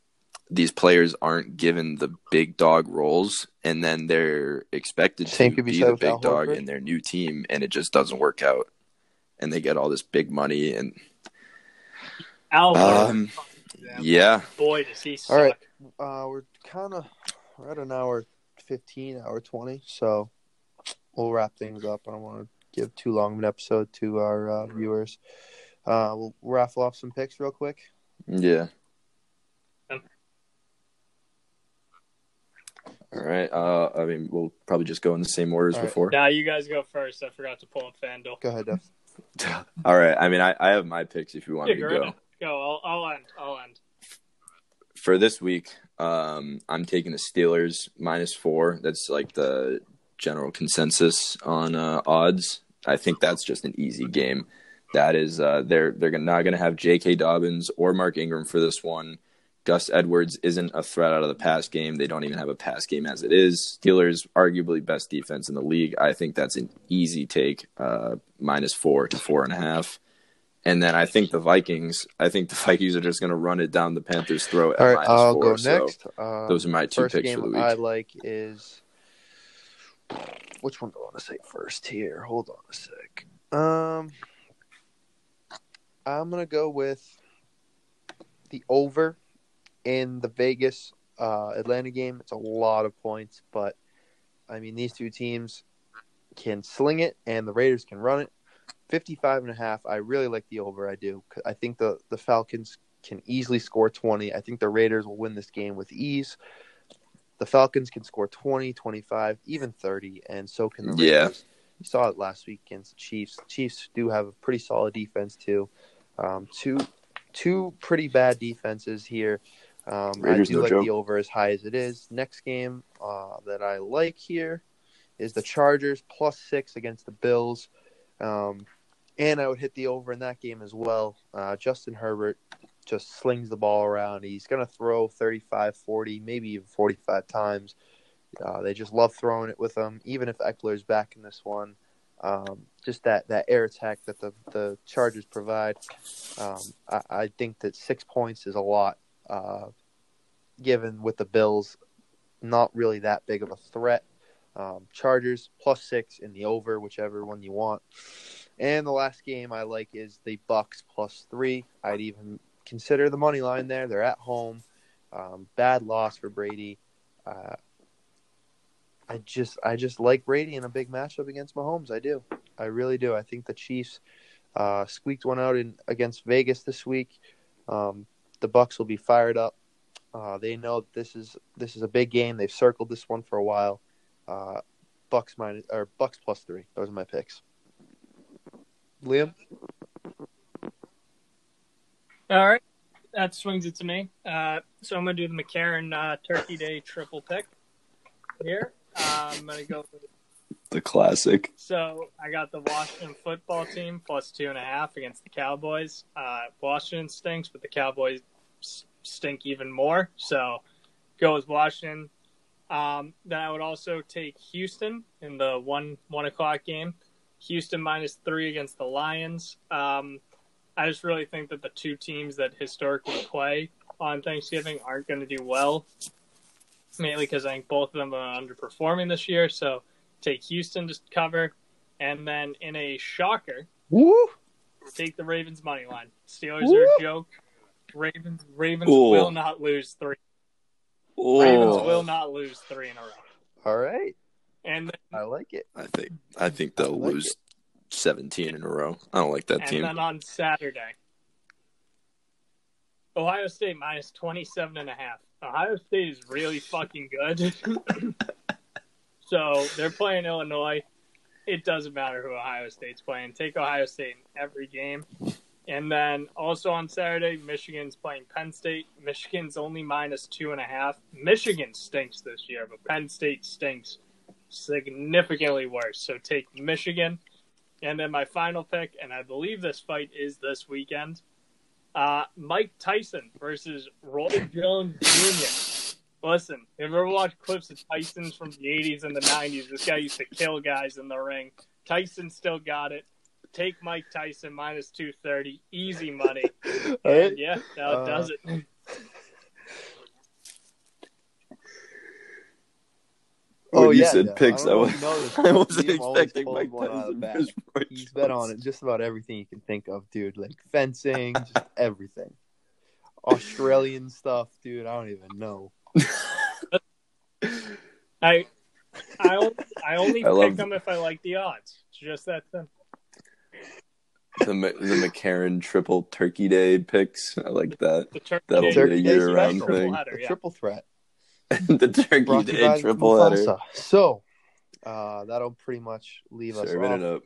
these players aren't given the big dog roles, and then they're expected Same to be be the with Al big dog Horford. in their new team, and it just doesn't work out. and they get all this big money and Alvin, um, yeah, boy, does he suck. All right. Uh, we're kind of we're at an hour fifteen, hour twenty, so we'll wrap things up. I don't want to give too long of an episode to our uh, viewers. Uh, we'll raffle off some picks real quick. yeah. All right. Uh, I mean, we'll probably just go in the same order as All right. before. Now you guys go first. I forgot to pull up FanDuel. Go ahead, Def. All right. I mean, I, I have my picks if you want Yeah, me to go. go. ahead. Go. I'll, I'll end. I'll end. For this week, um, I'm taking the Steelers minus four. That's like the general consensus on uh, odds. I think that's just an easy game. That is, uh, they're they're not going to have J.K. Dobbins or Mark Ingram for this one. Gus Edwards isn't a threat out of the pass game. They don't even have a pass game as it is. Steelers, arguably best defense in the league. I think that's an easy take, uh, minus four to four and a half. And then I think the Vikings. I think the Vikings are just going to run it down the Panthers' throat at All right, I'll four. go so next. Uh, those are my two picks for the week. I like is which one do I want to say first here? Hold on a sec. Um, I'm gonna go with the over in the Vegas uh, Atlanta game. It's a lot of points, but I mean these two teams can sling it, and the Raiders can run it. 55 and a half. I really like the over. I do. I think the the Falcons can easily score 20. I think the Raiders will win this game with ease. The Falcons can score 20, 25, even 30, and so can the Raiders. Yeah. You saw it last week against the Chiefs. The Chiefs do have a pretty solid defense too. Um, two two pretty bad defenses here. Um, I Raiders, do no like joke. the over as high as it is. Next game uh, that I like here is the Chargers plus six against the Bills. Um, and I would hit the over in that game as well. Uh, Justin Herbert just slings the ball around. He's going to throw 35, 40, maybe even 45 times. Uh, they just love throwing it with him, even if Ekeler's back in this one. Um, just that, that air attack that the, the Chargers provide. Um, I, I think that six points is a lot, uh, given with the Bills not really that big of a threat. Um, Chargers plus six in the over, whichever one you want. And the last game I like is the Bucks plus three. I'd even consider the money line there. They're at home. Um, bad loss for Brady. Uh, I just I just like Brady in a big matchup against Mahomes. I do. I really do. I think the Chiefs uh, squeaked one out in against Vegas this week. Um, the Bucks will be fired up. Uh, they know this is this is a big game. They've circled this one for a while. Uh, Bucks minus or Bucks plus three. Those are my picks. Liam. All right. That swings it to me. Uh, so I'm going to do the McCarron uh, Turkey Day triple pick here. Uh, I'm going to go with The classic. So I got the Washington football team plus two and a half against the Cowboys. Uh, Washington stinks, but the Cowboys stink even more. So go with Washington. Um, then I would also take Houston in the one one o'clock game. Houston minus three against the Lions. Um, I just really think that the two teams that historically play on Thanksgiving aren't going to do well, mainly because I think both of them are underperforming this year. So take Houston to cover, and then in a shocker, Woo! take the Ravens money line. Steelers Woo! are a joke. Ravens Ravens Ooh. will not lose three. Ravens Oh, will not lose three in a row. All right. And then, I like it. I think I think they'll I like lose seventeen in a row. I don't like that and team. And then on Saturday, Ohio State minus 27 and a half. Ohio State is really fucking good. so they're playing Illinois. It doesn't matter who Ohio State's playing. Take Ohio State in every game. And then also on Saturday, Michigan's playing Penn State. Michigan's only minus two and a half. Michigan stinks this year, but Penn State stinks significantly worse. So take Michigan. And then my final pick, and I believe this fight is this weekend. Uh, Mike Tyson versus Roy Jones Jr. Listen, if you ever watched clips of Tyson's from the 80s and the 90s, this guy used to kill guys in the ring. Tyson still got it. Take Mike Tyson minus 230. Easy money. Right. Yeah, that Uh, does it. Oh, when you yeah, said Dev. picks, I I, was, know this, I wasn't expecting pulls Mike one of the Tyson bag. versus Roy He's bet on it just about everything you can think of, dude. Like fencing, just everything. Australian stuff, dude. I don't even know. I I only, I only I pick love- them if I like the odds. It's just that simple. The the McCarran triple Turkey Day picks. I like that. The turkey That'll day- be a year-round special. thing. Header, The yeah. triple threat. the Turkey Brought Day triple header. So, uh, that'll pretty much leave us off it up.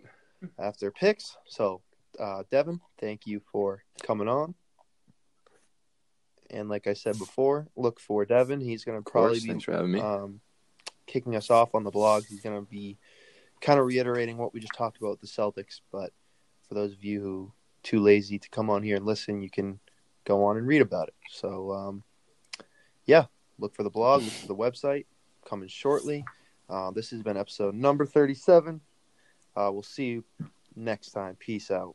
after picks. So, uh, Devin, thank you for coming on. And like I said before, look for Devin. He's going to probably course. be um, kicking us off on the blog. He's going to be kind of reiterating what we just talked about the Celtics. But for those of you who too lazy to come on here and listen, you can go on and read about it. So, um, yeah, look for the blog, look for the website coming shortly. Uh, this has been episode number 37. Uh, we'll see you next time. Peace out.